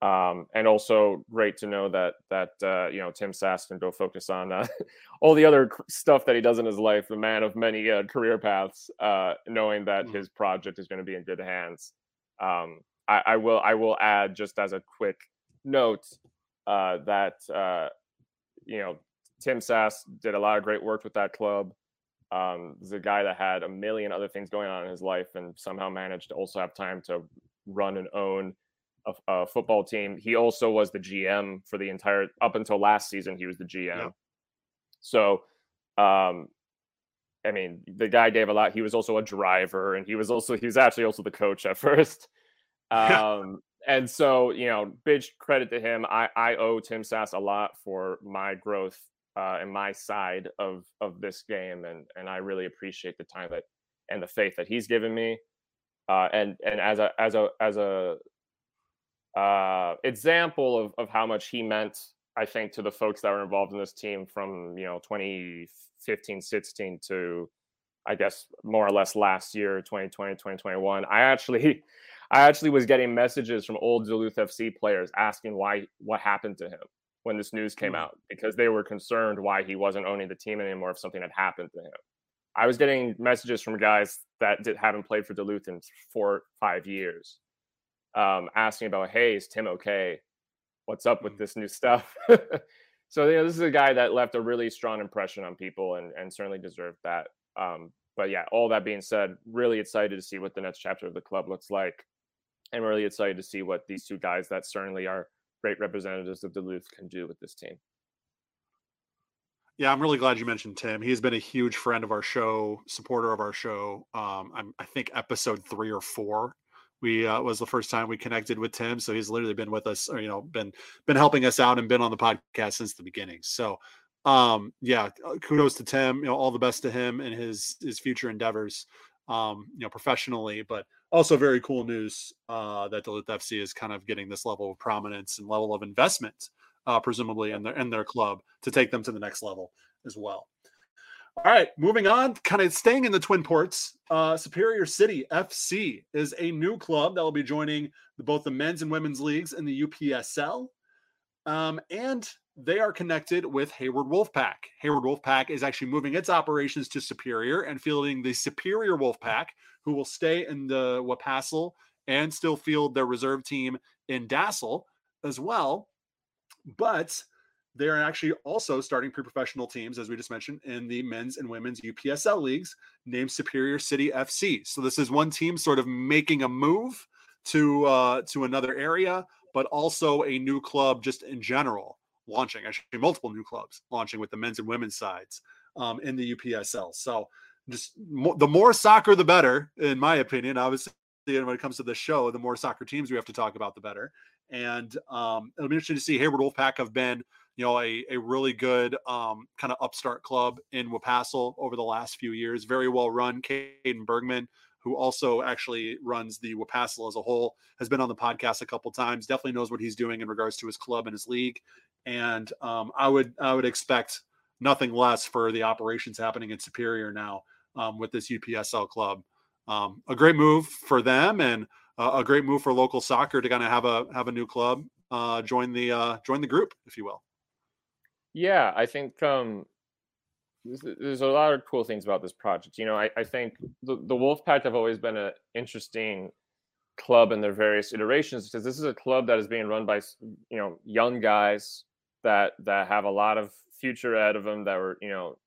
Um, and also great to know that that uh, you know Tim Sass can go focus on uh, all the other stuff that he does in his life. The man of many uh, career paths, uh, knowing that mm-hmm. his project is going to be in good hands. Um, I, I, will I will add just as a quick note uh, that uh, you know Tim Sass did a lot of great work with that club um, is a guy that had a million other things going on in his life and somehow managed to also have time to run and own a, a football team. He also was the GM for the entire up until last season. He was the GM. Yeah. So, um, I mean, the guy gave a lot. He was also a driver, and he was also he was actually also the coach at first. Um, and so you know, big credit to him. I I owe Tim Sass a lot for my growth uh, and my side of of this game, and and I really appreciate the time that and the faith that he's given me. Uh, and and as a as a as a uh, example of, of how much he meant, I think, to the folks that were involved in this team from you know 2015, 16 to I guess more or less last year, 2020, 2021. I actually I actually was getting messages from old Duluth FC players asking why what happened to him when this news came mm-hmm. out because they were concerned why he wasn't owning the team anymore if something had happened to him. I was getting messages from guys that did, haven't played for Duluth in four, five years, um, asking about, "Hey, is Tim okay? What's up with mm-hmm. this new stuff?" so you know, this is a guy that left a really strong impression on people, and and certainly deserved that. Um, but yeah, all that being said, really excited to see what the next chapter of the club looks like, and really excited to see what these two guys that certainly are great representatives of Duluth can do with this team. Yeah, I'm really glad you mentioned Tim. He's been a huge friend of our show, supporter of our show. Um, I think episode three or four, we uh, was the first time we connected with Tim. So he's literally been with us, or you know, been been helping us out and been on the podcast since the beginning. So, um, yeah, uh, kudos to Tim. You know, all the best to him and his his future endeavors. Um, you know, professionally, but also very cool news uh, that Duluth FC is kind of getting this level of prominence and level of investment, uh, presumably in their in their club to take them to the next level as well. All right, moving on, kind of staying in the Twin Ports, uh, Superior City FC is a new club that will be joining both the men's and women's leagues in the UPSL. Um, and they are connected with Hayward Wolfpack. Hayward Wolfpack is actually moving its operations to Superior and fielding the Superior Wolfpack, who will stay in the Wapassel and still field their reserve team in Dassel as well. But they're actually also starting pre-professional teams, as we just mentioned, in the men's and women's UPSL leagues named Superior City FC. So this is one team sort of making a move to uh, to another area, but also a new club just in general launching. Actually, multiple new clubs launching with the men's and women's sides um, in the UPSL. So just mo- the more soccer, the better, in my opinion. Obviously, when it comes to the show, the more soccer teams we have to talk about, the better. And um, it'll be interesting to see Hayward Wolfpack have been, you know, a, a really good um, kind of upstart club in Wapassel over the last few years. Very well run. Caden Bergman, who also actually runs the Wapassel as a whole, has been on the podcast a couple times. Definitely knows what he's doing in regards to his club and his league. And um, I would I would expect nothing less for the operations happening in Superior now um, with this UPSL club. Um, a great move for them and uh, a great move for local soccer to kind of have a have a new club uh, join the uh, join the group, if you will. Yeah, I think um, there's a lot of cool things about this project. You know, I, I think the, the Wolfpack have always been an interesting club in their various iterations because this is a club that is being run by you know young guys that that have a lot of future ahead of them that were you know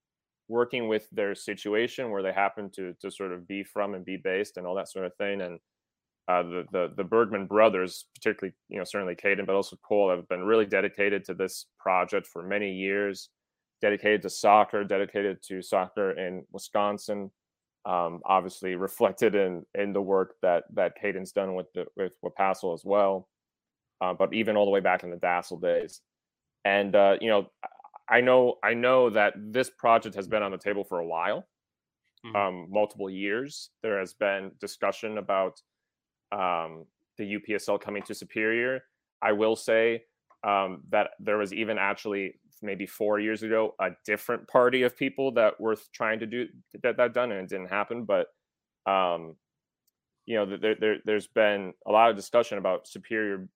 working with their situation where they happen to to sort of be from and be based and all that sort of thing. And uh, the, the the Bergman brothers, particularly you know certainly Caden, but also Cole, have been really dedicated to this project for many years. Dedicated to soccer, dedicated to soccer in Wisconsin. Um, obviously reflected in in the work that that Caden's done with the with Wapassel as well, uh, but even all the way back in the Dassel days. And uh, you know, I know I know that this project has been on the table for a while, mm-hmm. um, multiple years. There has been discussion about um, the UPSL coming to Superior. I will say um, that there was even actually maybe four years ago a different party of people that were trying to do that that done and it didn't happen. But um, you know, there, there there's been a lot of discussion about Superior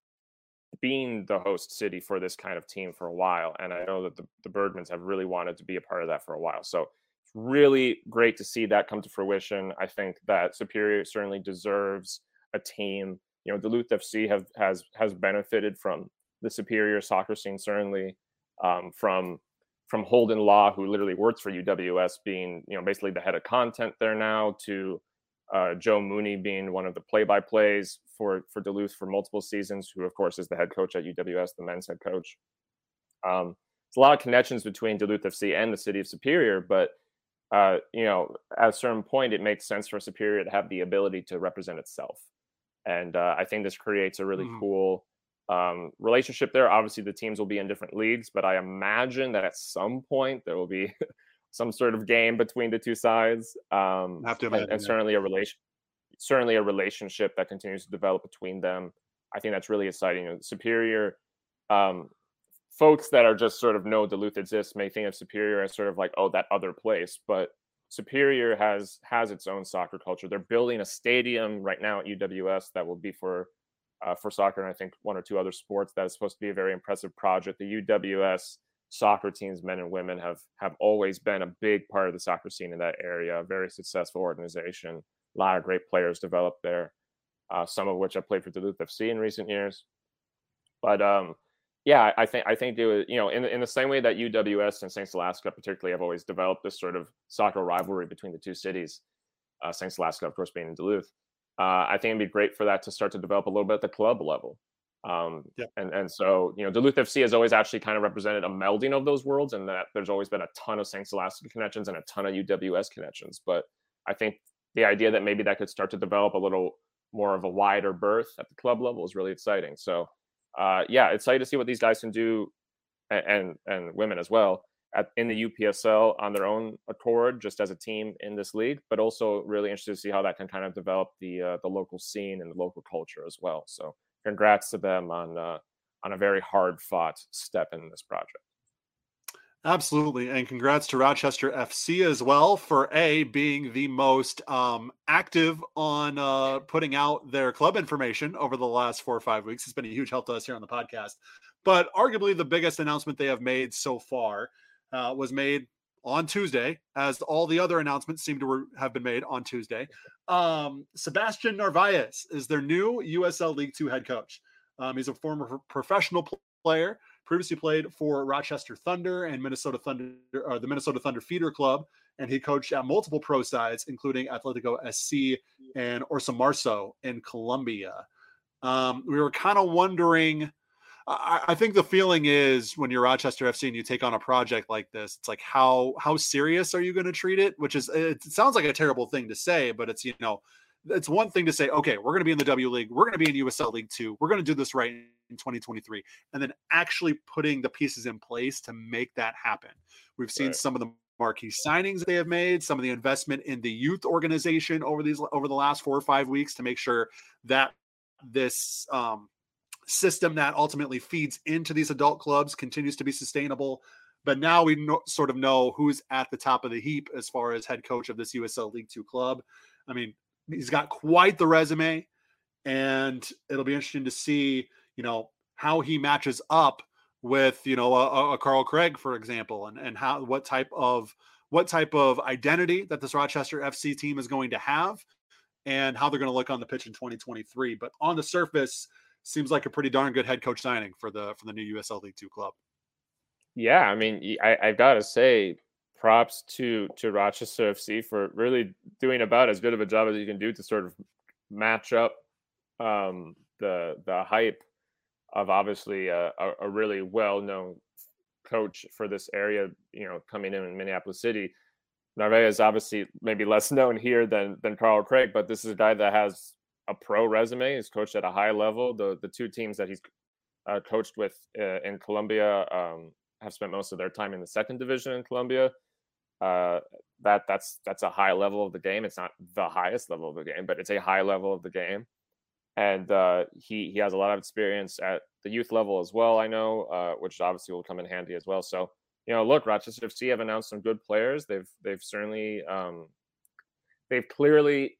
being the host city for this kind of team for a while. And I know that the, the Bergmans have really wanted to be a part of that for a while. So it's really great to see that come to fruition. I think that Superior certainly deserves a team. You know, Duluth FC have has has benefited from the Superior soccer scene, certainly um, from from Holden Law, who literally works for UWS, being you know basically the head of content there now, to uh, Joe Mooney being one of the play-by-plays for for Duluth for multiple seasons, who of course is the head coach at UWS, the men's head coach. Um, it's a lot of connections between Duluth FC and the city of Superior, but uh, you know, at a certain point, it makes sense for Superior to have the ability to represent itself, and uh, I think this creates a really mm. cool um, relationship there. Obviously, the teams will be in different leagues, but I imagine that at some point there will be some sort of game between the two sides. Um, have to imagine, and, and certainly a relation, certainly a relationship that continues to develop between them. I think that's really exciting. Superior um, folks that are just sort of know Duluth exists may think of Superior as sort of like oh that other place, but Superior has has its own soccer culture. They're building a stadium right now at UWS that will be for uh, for soccer and I think one or two other sports. That is supposed to be a very impressive project. The UWS soccer teams, men and women, have have always been a big part of the soccer scene in that area. A very successful organization. A lot of great players developed there. Uh, some of which have played for Duluth FC in recent years. But um, yeah, I think I think do you know in in the same way that UWS and Saint Scholastica particularly have always developed this sort of soccer rivalry between the two cities. Uh, Saint Scholastica, of course, being in Duluth. Uh, I think it'd be great for that to start to develop a little bit at the club level. Um, and, and so, you know, Duluth FC has always actually kind of represented a melding of those worlds and that there's always been a ton of St. Scholastica connections and a ton of UWS connections. But I think the idea that maybe that could start to develop a little more of a wider berth at the club level is really exciting. So, uh, yeah, excited to see what these guys can do and, and, and women as well at, in the UPSL on their own accord, just as a team in this league, but also really interested to see how that can kind of develop the uh, the local scene and the local culture as well. So congrats to them on uh, on a very hard fought step in this project. Absolutely, and congrats to Rochester FC as well for a being the most um, active on uh, putting out their club information over the last four or five weeks. It's been a huge help to us here on the podcast. But arguably, the biggest announcement they have made so far uh, was made on Tuesday, as all the other announcements seem to re- have been made on Tuesday. Um, Sebastian Narvaez is their new USL League Two head coach. Um, he's a former professional player, previously played for Rochester Thunder and Minnesota Thunder, or the Minnesota Thunder Feeder Club, and he coached at multiple pro sides, including Atletico SC and Orsomarso in Colombia. Um, we were kind of wondering I, I think the feeling is when you're Rochester FC and you take on a project like this, it's like how how serious are you going to treat it? Which is it sounds like a terrible thing to say, but it's you know it's one thing to say, okay, we're going to be in the W League, we're going to be in USL League Two, we're going to do this right in 2023, and then actually putting the pieces in place to make that happen. We've seen right. some of the marquee signings they have made, some of the investment in the youth organization over these over the last four or five weeks to make sure that this um, system that ultimately feeds into these adult clubs continues to be sustainable. But now we sort of know who's at the top of the heap as far as head coach of this USL League Two club. I mean, he's got quite the resume, and it'll be interesting to see, you know, how he matches up with, you know, a, a Carl Craig, for example, and and how what type of what type of identity that this Rochester FC team is going to have, and how they're going to look on the pitch in 2023. But on the surface, seems like a pretty darn good head coach signing for the for the new USL League Two club. Yeah, I mean, I, I've got to say, props to to Rochester FC for really doing about as good of a job as you can do to sort of match up um, the the hype of obviously a, a really well known coach for this area. You know, coming in in Minneapolis City. Narvaez is obviously maybe less known here than than Carl Craig, but this is a guy that has a pro resume. He's coached at a high level. The the two teams that he's uh, coached with uh, in Colombia um, have spent most of their time in the second division in Colombia. Uh, that that's that's a high level of the game. It's not the highest level of the game, but it's a high level of the game. And uh, he he has a lot of experience at the youth level as well. I know, uh, which obviously will come in handy as well. So you know, look, Rochester FC have announced some good players. They've they've certainly um, they've clearly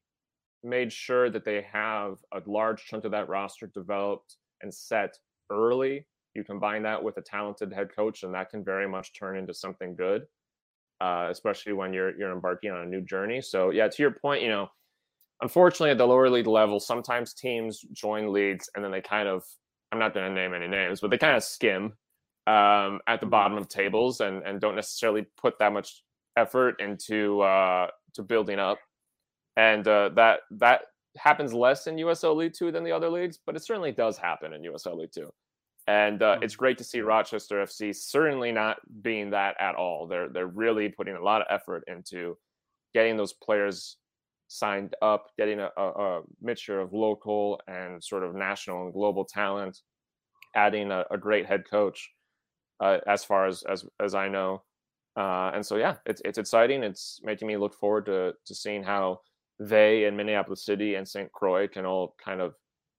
made sure that they have a large chunk of that roster developed and set early. You combine that with a talented head coach, and that can very much turn into something good, uh, especially when you're you're embarking on a new journey. So yeah, to your point, you know, unfortunately at the lower league level, sometimes teams join leagues and then they kind of I'm not going to name any names, but they kind of skim um, at the mm-hmm. bottom of tables and and don't necessarily put that much effort into uh, to building up and uh, that that happens less in USL League Two than the other leagues, but it certainly does happen in USL League Two. And uh, it's mm-hmm. great to see Rochester FC certainly not being that at all. They're they're really putting a lot of effort into getting those players signed up, getting a, a, a mixture of local and sort of national and global talent, adding a, a great head coach. Uh, as far as as as I know, Uh, and so yeah, it's it's exciting. It's making me look forward to to seeing how they and Minneapolis City and St. Croix can all kind of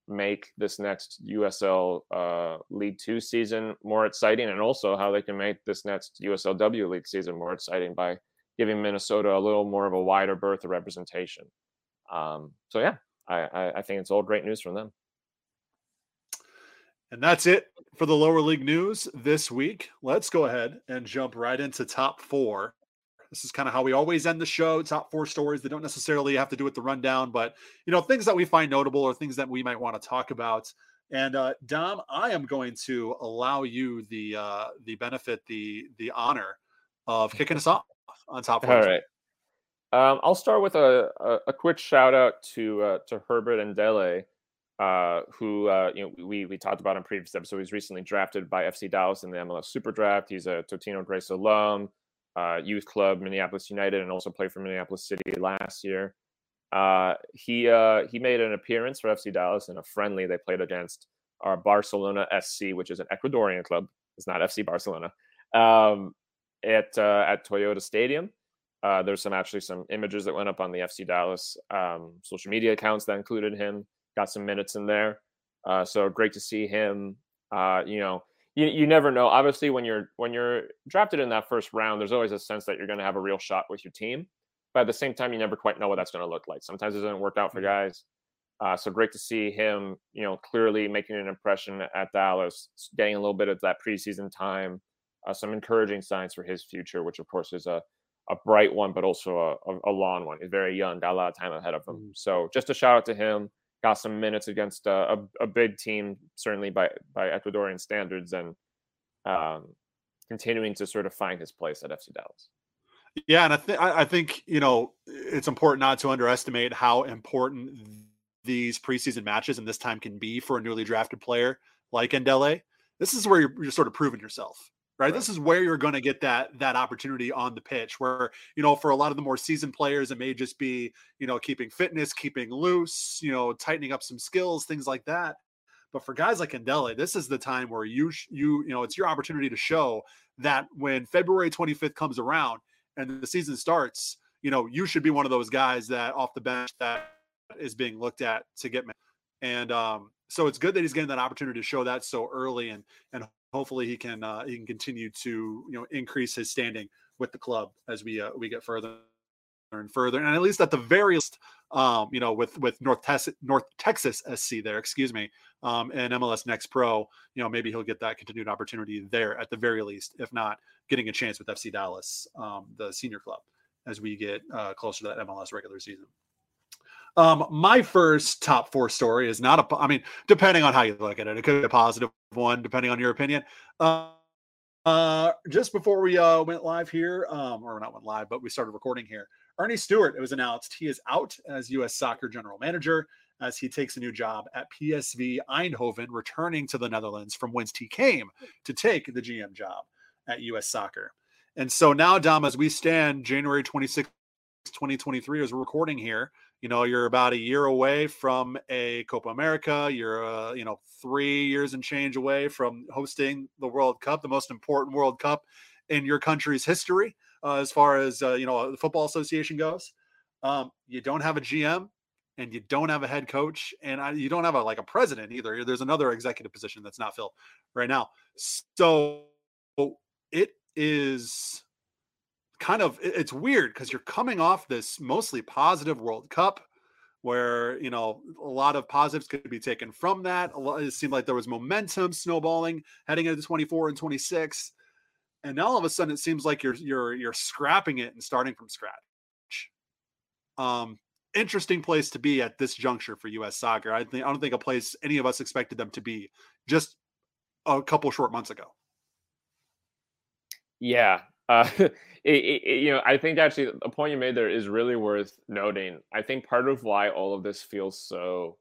make this next USL uh, League Two season more exciting, and also how they can make this next USLW League season more exciting by giving Minnesota a little more of a wider berth of representation. Um, so yeah, I, I, I think it's all great news from them. And that's it for the lower league news this week. Let's go ahead and jump right into top four. This is kind of how we always end the show. Top four stories that don't necessarily have to do with the rundown, but you know things that we find notable or things that we might want to talk about. And uh, Dom, I am going to allow you the uh, the benefit, the the honor of kicking us off on top four. All right. Um, I'll start with a, a, a, quick shout out to uh, to Herbert Endeley, uh, who uh, you know we we talked about in previous episode. He's recently drafted by FC Dallas in the MLS Super Draft. He's a Totino Grace alum, uh, youth club Minneapolis United, and also played for Minneapolis City last year. Uh, he uh, he made an appearance for FC Dallas in a friendly they played against our Barcelona SC, which is an Ecuadorian club. It's not FC Barcelona. Um, at uh, at Toyota Stadium. Uh, there's some actually some images that went up on the FC Dallas um, social media accounts that included him. Got some minutes in there, uh, so great to see him. You know, you, you never know. Obviously, when you're when you're drafted in that first round, there's always a sense that you're going to have a real shot with your team. But at the same time, you never quite know what that's going to look like. Sometimes it doesn't work out for mm-hmm. guys. Uh, so great to see him, you know, clearly making an impression at Dallas, getting a little bit of that preseason time, uh, some encouraging signs for his future, which of course is a a bright one, but also a, a, a long one. He's very young, got a lot of time ahead of him. Mm-hmm. So just a shout out to him. Got some minutes against a, a, a big team, certainly by by Ecuadorian standards, and um, continuing to sort of find his place at FC Dallas. Yeah, and I think I think you know it's important not to underestimate how important these preseason matches and this time can be for a newly drafted player like Endeley. This is where you're, you're sort of proving yourself right? This is where you're going to get that that opportunity on the pitch. Where you know, for a lot of the more seasoned players, it may just be you know keeping fitness, keeping loose, you know, tightening up some skills, things like that. But for guys like Endeley, this is the time where you you you know it's your opportunity to show that when February 25th comes around and the season starts, you know, you should be one of those guys that off the bench that is being looked at to get. And um, so it's good that he's getting that opportunity to show that so early and and hopefully he can uh, he can continue to you know increase his standing with the club as we uh, we get further and further. And at least at the very least um, you know with with north texas north texas sc there excuse me um, and mls next pro you know maybe he'll get that continued opportunity there at the very least if not getting a chance with fc dallas um, the senior club as we get uh, closer to that mls regular season um, my first top four story is not a. I mean, depending on how you look at it, it could be a positive one, depending on your opinion. Uh, uh, just before we uh, went live here, um, or not went live, but we started recording here. Ernie Stewart, it was announced he is out as U.S. Soccer general manager as he takes a new job at PSV Eindhoven, returning to the Netherlands from whence he came to take the GM job at U.S. Soccer. And so now, Dom, as we stand January 26, 2023, as we're recording here, you know you're about a year away from a copa america. You're uh, you know three years and change away from hosting the world cup the most important world cup in your country's history uh, as far as uh, you know the football association goes. Um, you don't have a gm and you don't have a head coach and I, you don't have a like a president either. There's another executive position that's not filled right now. So it is kind of it's weird because you're coming off this mostly positive World Cup where you know a lot of positives could be taken from that. It seemed like there was momentum snowballing heading into 24 and 26, and now all of a sudden it seems like you're you're you're scrapping it and starting from scratch. Um, interesting place to be at this juncture for U.S. soccer. I think I don't think a place any of us expected them to be just a couple short months ago. Yeah, uh, it, it, you know, I think actually the point you made there is really worth noting. I think part of why all of this feels so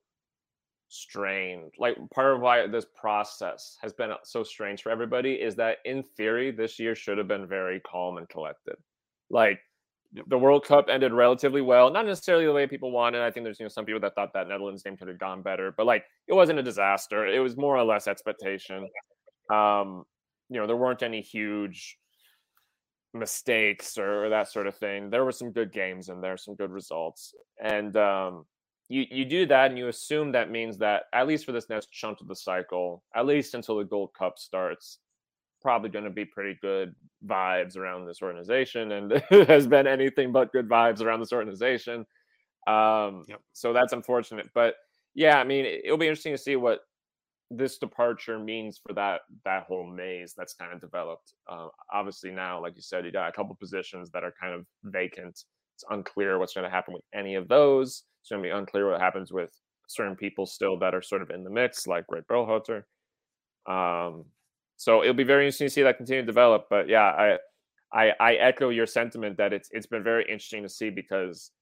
strained, like part of why this process has been so strange for everybody, is that in theory, this year should have been very calm and collected. Like the World Cup ended relatively well, not necessarily the way people wanted. I think there's you know some people that thought that Netherlands game could have gone better, but like it wasn't a disaster. It was more or less expectation. Um, you know, there weren't any huge mistakes or, or, that sort of thing. There were some good games and there, some good results, and um, you you do that and you assume that means that at least for this next chunk of the cycle, at least until the Gold Cup starts, probably going to be pretty good vibes around this organization, and it has been anything but good vibes around this organization. Um, yep. So that's unfortunate, but yeah, I mean, it'll be interesting to see what this departure means for that that whole maze that's kind of developed. Uh, obviously, now, like you said, you got a couple positions that are kind of vacant. It's unclear what's going to happen with any of those. It's going to be unclear what happens with certain people still that are sort of in the mix, like Greg Berhalter. Um, so it'll be very interesting to see that continue to develop. But yeah, I, I I echo your sentiment that it's it's been very interesting to see because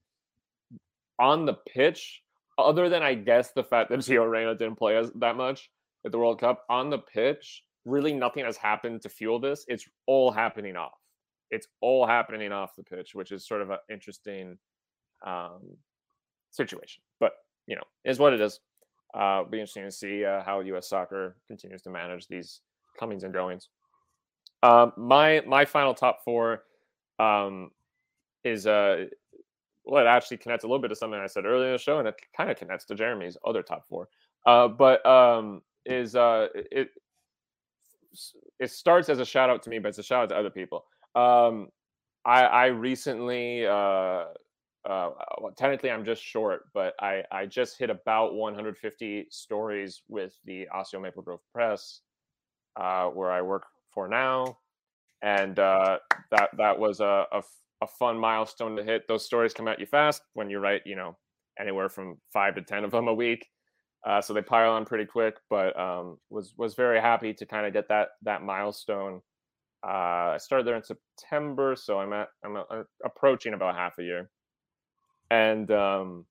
on the pitch, other than I guess the fact that Gio Reyna didn't play as that much at the World Cup on the pitch, really nothing has happened to fuel this. It's all happening off. It's all happening off the pitch, which is sort of an interesting um, situation. But you know, is what it is. Uh, it'll be interesting to see uh, how U.S. soccer continues to manage these comings and goings. Um, my my final top four um, is uh, well, it actually connects a little bit to something I said earlier in the show, and it kind of connects to Jeremy's other top four. Uh, but um, is uh, it it starts as a shout out to me, but it's a shout out to other people. Um, I, I recently, uh, uh, well, technically, I'm just short, but I, I just hit about 150 stories with the Osseo Maple Grove Press, uh, where I work for now, and uh, that that was a, a a fun milestone to hit. Those stories come at you fast when you write, you know, anywhere from five to ten of them a week. Uh, so they pile on pretty quick, but um, was was very happy to kind of get that that milestone. Uh, I started there in September, so I'm at I'm a, approaching about half a year, and um,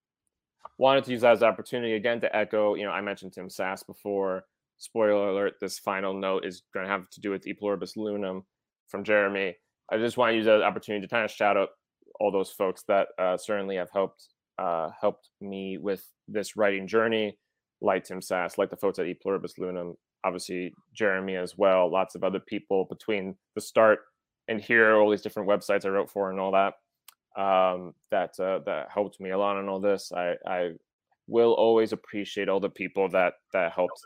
wanted to use that as an opportunity again to echo. You know, I mentioned Tim Sass before. Spoiler alert: this final note is going to have to do with E Pluribus Loonum from Jeremy. I just want to use that opportunity to kind of shout out all those folks that uh, certainly have helped uh, helped me with this writing journey, like Tim Sass, like the folks at E Pluribus Loonum, obviously Jeremy as well, lots of other people between the start and here, all these different websites I wrote for and all that um, that uh, that helped me a lot in all this. I, I will always appreciate all the people that that helped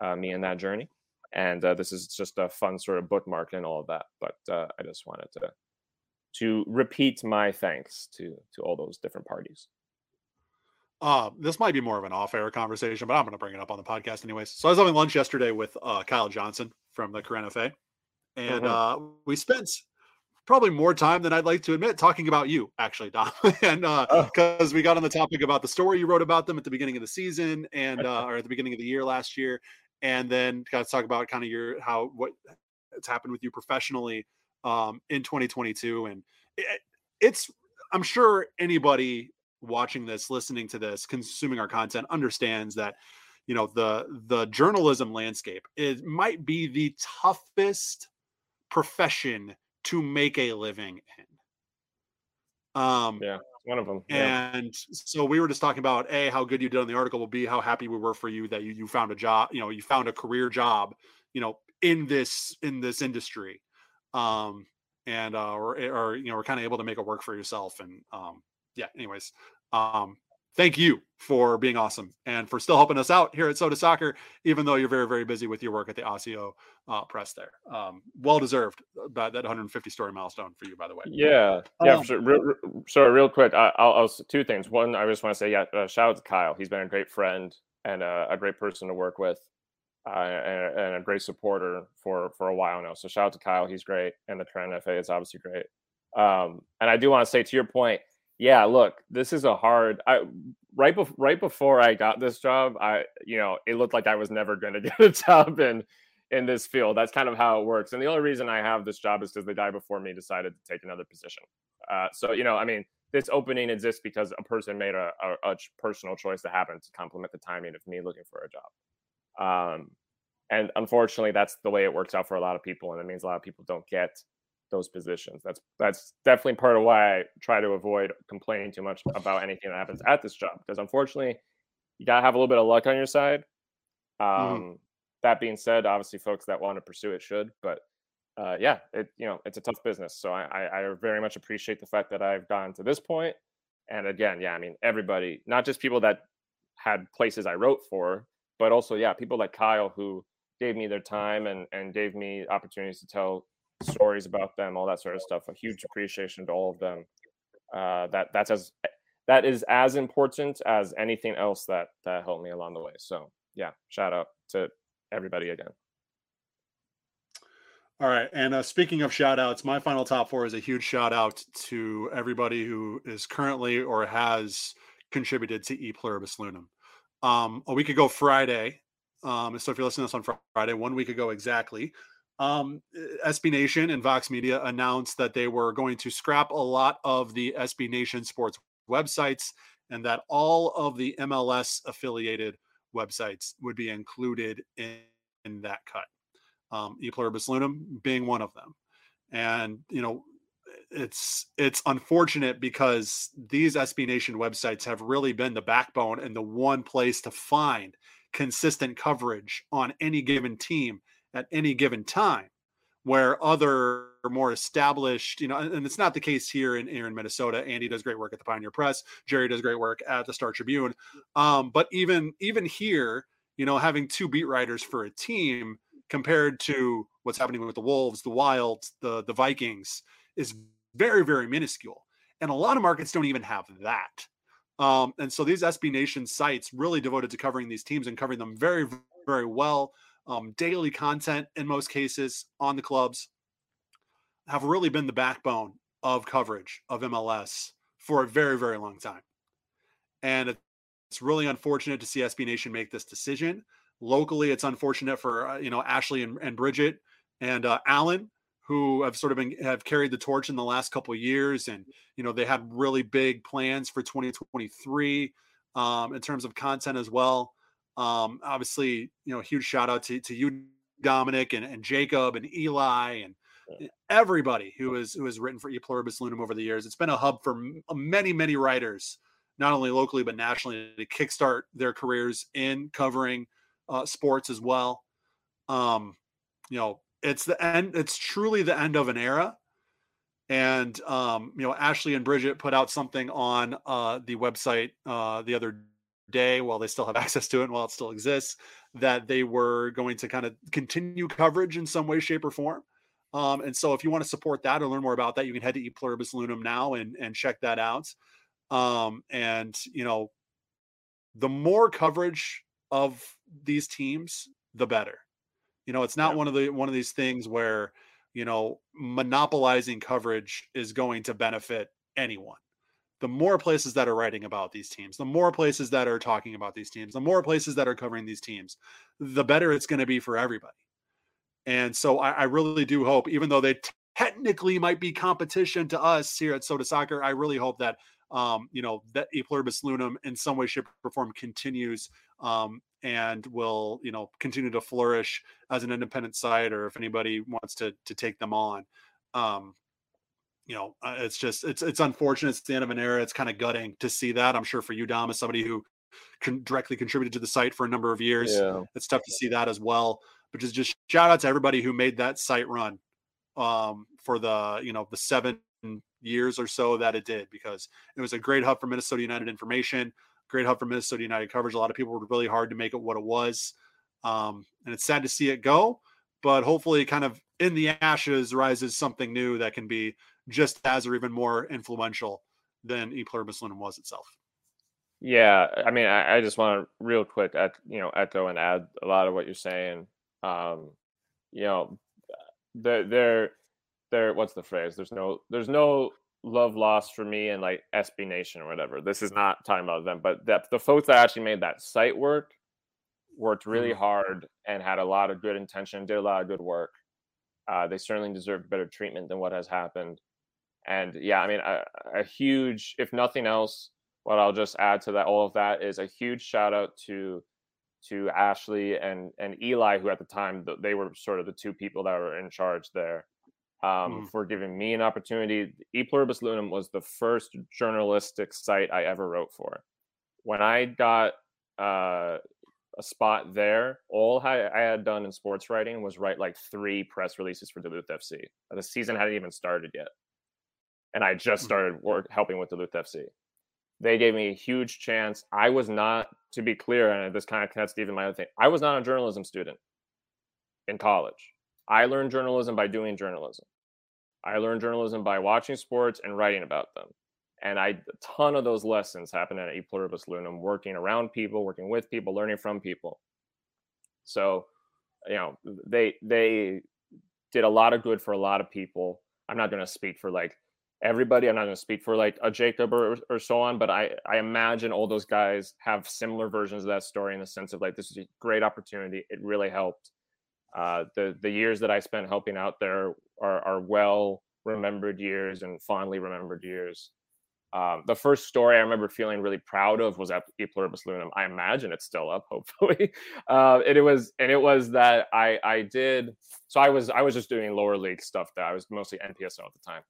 uh, me in that journey and uh, this is just a fun sort of bookmark and all of that. But uh, I just wanted to to repeat my thanks to to all those different parties. Uh, this might be more of an off-air conversation, but I'm going to bring it up on the podcast anyways. So I was having lunch yesterday with uh, Kyle Johnson from the Korean FA, and mm-hmm. uh, we spent probably more time than I'd like to admit talking about you, actually, Dom, and because uh, we got on the topic about the story you wrote about them at the beginning of the season and uh, or at the beginning of the year last year, and then to talk about kind of your how what has happened with you professionally um, in 2022 and it, it's i'm sure anybody watching this listening to this consuming our content understands that you know the the journalism landscape it might be the toughest profession to make a living in. Um yeah one of them. Yeah. And so we were just talking about a how good you did on the article will be how happy we were for you that you you found a job, you know, you found a career job, you know, in this in this industry. Um and uh or or you know, we're kind of able to make it work for yourself and um yeah, anyways. Um thank you for being awesome and for still helping us out here at Sota Soccer, even though you're very, very busy with your work at the Osseo uh, press there. Um, well deserved uh, that, that 150 story milestone for you, by the way. Yeah. Yeah. Um, sure. Real, so real quick, I, will I'll, two things. One, I just want to say, yeah, uh, shout out to Kyle. He's been a great friend and uh, a great person to work with. Uh, and, and, a great supporter for for a while now. So shout out to Kyle, he's great, and the Trent FA is obviously great. Um, and I do want to say to your point, yeah, look, this is a hard. I right before right before I got this job, I you know it looked like I was never going to get a job in in this field. That's kind of how it works. And the only reason I have this job is because the guy before me decided to take another position. Uh, so you know, I mean, this opening exists because a person made a, a, a personal choice to happen to complement the timing of me looking for a job. Um, and unfortunately, that's the way it works out for a lot of people, and it means a lot of people don't get those positions. That's that's definitely part of why I try to avoid complaining too much about anything that happens at this job because unfortunately, you gotta have a little bit of luck on your side. Mm-hmm. Um, mm. That being said, obviously, folks that want to pursue it should, but uh, yeah, it you know it's a tough business. So I, I, I very much appreciate the fact that I've gotten to this point. And again, yeah, I mean everybody, not just people that had places I wrote for, but also yeah, people like Kyle who gave me their time and and gave me opportunities to tell stories about them, all that sort of stuff. A huge appreciation to all of them. Uh, that that's as that is as important as anything else that that helped me along the way. So yeah, shout out to everybody again. All right. And uh, speaking of shout outs, my final top four is a huge shout out to everybody who is currently or has contributed to E Pluribus Loonum. Um, a week ago, Friday, um, so if you're listening to this on Friday, one week ago exactly, um, SB Nation and Vox Media announced that they were going to scrap a lot of the SB Nation sports websites and that all of the MLS affiliated websites would be included in, in that cut um, E Pluribus Loonum being one of them. And you know, it's it's unfortunate because these SB Nation websites have really been the backbone and the one place to find consistent coverage on any given team at any given time where other more established, you know, and it's not the case here in, here in Minnesota. Andy does great work at the Pioneer Press. Jerry does great work at the Star Tribune. Um, but even even here, you know, having two beat writers for a team compared to what's happening with the Wolves, the Wilds, the the Vikings is very very minuscule, and a lot of markets don't even have that. Um, and so these SB Nation sites really devoted to covering these teams and covering them very very well. Um, daily content in most cases on the clubs have really been the backbone of coverage of MLS for a very very long time, and it's really unfortunate to see SB Nation make this decision. Locally it's unfortunate for uh, you know ashley and, and bridget and uh, alan who have sort of been have carried the torch in the last couple years and you know they had really big plans for 2023 um, in terms of content as well um, obviously you know huge shout out to, to you dominic and, and jacob and eli and everybody who is who has written for e pluribus lunum over the years it's been a hub for many many writers not only locally but nationally to kickstart their careers in covering uh, sports as well. Um, you know, it's the end. It's truly the end of an era. And um, you know, Ashley and Bridget put out something on uh, the website uh, the other day, while they still have access to it, and while it still exists, that they were going to kind of continue coverage in some way, shape, or form. Um, and so, if you want to support that or learn more about that, you can head to E Pluribus Loonum now and and check that out. Um, and you know, the more coverage of these teams, the better. You know, it's not yeah. one of the one of these things where, you know, monopolizing coverage is going to benefit anyone. The more places that are writing about these teams, the more places that are talking about these teams, the more places that are covering these teams, the better it's going to be for everybody. And so I, I really do hope, even though they technically might be competition to us here at Sota Soccer, I really hope that um, you know, that E Pluribus Loonum in some way, shape, or form continues um, and will, you know, continue to flourish as an independent site, or if anybody wants to to take them on. Um, you know, uh, it's just it's it's unfortunate. It's the end of an era. It's kind of gutting to see that. I'm sure for you, Dom, as somebody who con- directly contributed to the site for a number of years, yeah. it's tough to see that as well. But just just shout out to everybody who made that site run um, for the you know the seven years or so that it did because it was a great hub for Minnesota United information, great hub for Minnesota United coverage. A lot of people were really hard to make it what it was. Um, and it's sad to see it go, but hopefully, kind of in the ashes, rises something new that can be just as or even more influential than E Pluribus Loonum was itself. Yeah, I mean, I, I just want to real quick, at you know, echo and add a lot of what you're saying. Um, you know, there, there there what's the phrase there's no there's no love lost for me and like SB Nation or whatever. This is not talking about them, but that the folks that actually made that site work worked really mm-hmm. hard and had a lot of good intention, did a lot of good work. Uh, they certainly deserve better treatment than what has happened. And yeah, I mean, a, a, huge, if nothing else, what I'll just add to that, all of that is a huge shout out to to Ashley and and Eli, who at the time they were sort of the two people that were in charge there um, mm. for giving me an opportunity. E Pluribus Loonum was the first journalistic site I ever wrote for. When I got uh, a spot there. All I, I had done in sports writing was write like three press releases for Duluth FC. The season hadn't even started yet, and I just mm-hmm. started work helping with Duluth FC. They gave me a huge chance. I was not, to be clear, and this kind of connects to even my other thing. I was not a journalism student in college. I learned journalism by doing journalism. I learned journalism by watching sports and writing about them. And I, a ton of those lessons happened at E Pluribus Loonum, working around people, working with people, learning from people. So, you know, they they did a lot of good for a lot of people. I'm not going to speak for like everybody. I'm not going to speak for like a Jacob or, or so on, but I, I imagine all those guys have similar versions of that story in the sense of like, this is a great opportunity. It really helped. Uh, the, the years that I spent helping out there are, are well remembered years and fondly remembered years. Um, the first story I remember feeling really proud of was at E Pluribus Loonum. I imagine it's still up, hopefully. Uh, and it was, and it was that I I did. So I was I was just doing lower league stuff. That I was mostly NPSL at the time,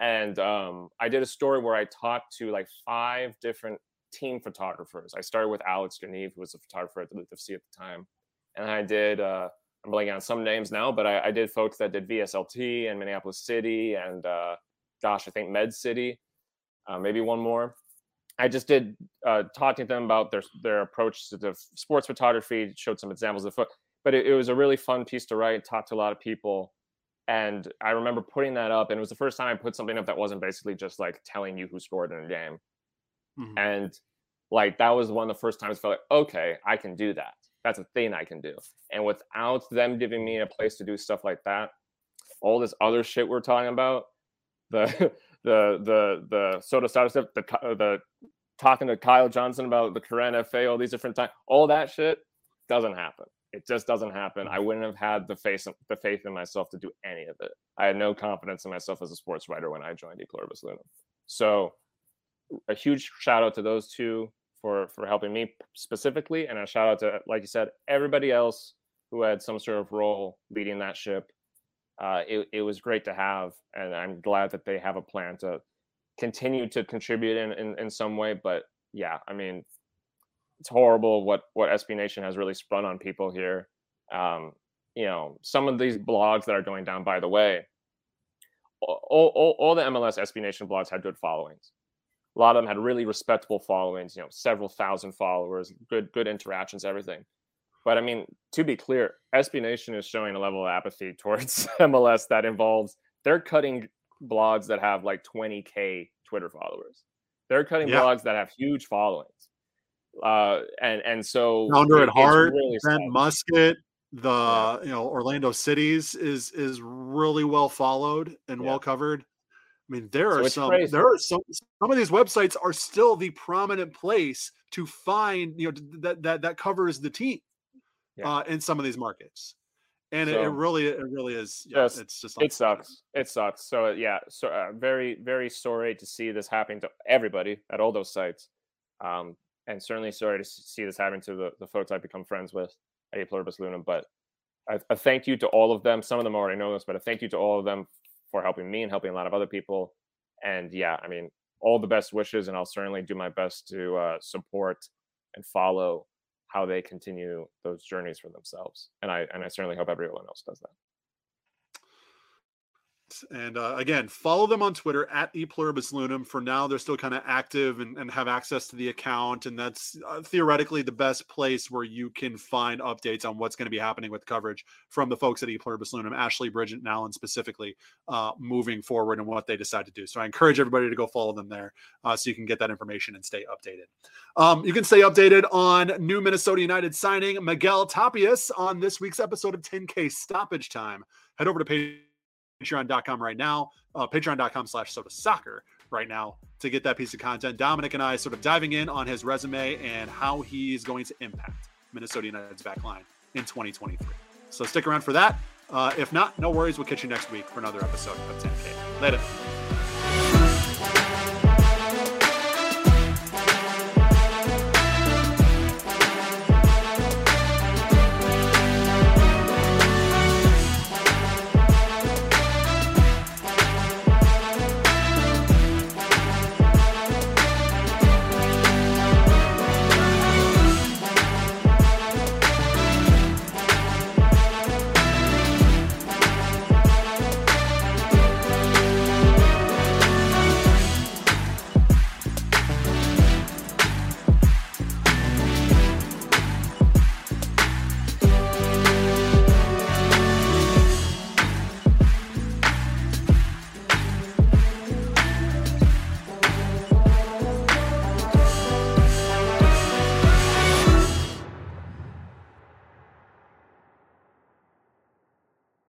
and um, I did a story where I talked to like five different team photographers. I started with Alex Geneve, who was a photographer at the Duluth FC at the time, and I did. Uh, I'm blanking on some names now, but I, I, did folks that did VSLT and Minneapolis City and uh, gosh, I think Med City uh, maybe one more. I just did uh, talking to them about their their approach to the sports photography. Showed some examples of foot, but it, it, was a really fun piece to write. Talked to a lot of people, and I remember putting that up. And it was the first time I put something up that wasn't basically just like telling you who scored in a game. Mm-hmm. And like that was one of the first times I felt like okay, I can do that. That's a thing I can do. And without them giving me a place to do stuff like that, all this other shit we're talking about, the the the the soda starter stuff, the the talking to Kyle Johnson about the current FA, all these different times, all that shit doesn't happen. It just doesn't happen. I wouldn't have had the face the faith in myself to do any of it. I had no confidence in myself as a sports writer when I joined E Loonum. So a huge shout out to those two for for helping me specifically, and a shout out to, like you said, everybody else who had some sort of role leading that ship uh, it, it was great to have, and I'm glad that they have a plan to continue to contribute in, in, in some way. But yeah, I mean, it's horrible what what SB Nation has really sprung on people here. Um, you know, some of these blogs that are going down. By the way, all, all, all the MLS SB Nation blogs had good followings. A lot of them had really respectable followings. You know, several thousand followers, good good interactions, everything. But I mean, to be clear, SB Nation is showing a level of apathy towards MLS that involves they're cutting blogs that have like 20k Twitter followers. They're cutting yeah. blogs that have huge followings. Uh, and and so Founder at Heart, really Ben Muscat, the yeah. you know Orlando Cities is is really well followed and yeah. well covered. I mean, there so are some crazy. there are some some of these websites are still the prominent place to find you know that that that covers the team yeah. uh, in some of these markets. And so, it, it, really, it really is. Yeah, just, it's just it sucks. It sucks. So yeah, so uh, very, very sorry to see this happening to everybody at all those sites, um, and certainly sorry to see this happen to the, the folks I've become friends with at A Pluribus Lunum. But a, a thank you to all of them. Some of them already know this, but a thank you to all of them for helping me and helping a lot of other people. And yeah, I mean, all the best wishes, and I'll certainly do my best to uh, support and follow how they continue those journeys for themselves. And I and I certainly hope everyone else does that. And uh, again, follow them on Twitter at epluribus. For now, they're still kind of active and, and, have access to the account. And that's uh, theoretically the best place where you can find updates on what's going to be happening with coverage from the folks at epluribus lunum, Ashley, Bridget, and Alan specifically, uh, moving forward and what they decide to do. So I encourage everybody to go follow them there uh, so you can get that information and stay updated. Um, you can stay updated on new Minnesota United signing Miguel Tapias on this week's episode of 10K Stoppage Time. Head over to page patreon.com right now, uh, patreon.com slash sota soccer right now to get that piece of content. Dominic and I sort of diving in on his resume and how he's going to impact Minnesota United's back line in 2023. So stick around for that. Uh, if not, no worries. We'll catch you next week for another episode of 10K. Later.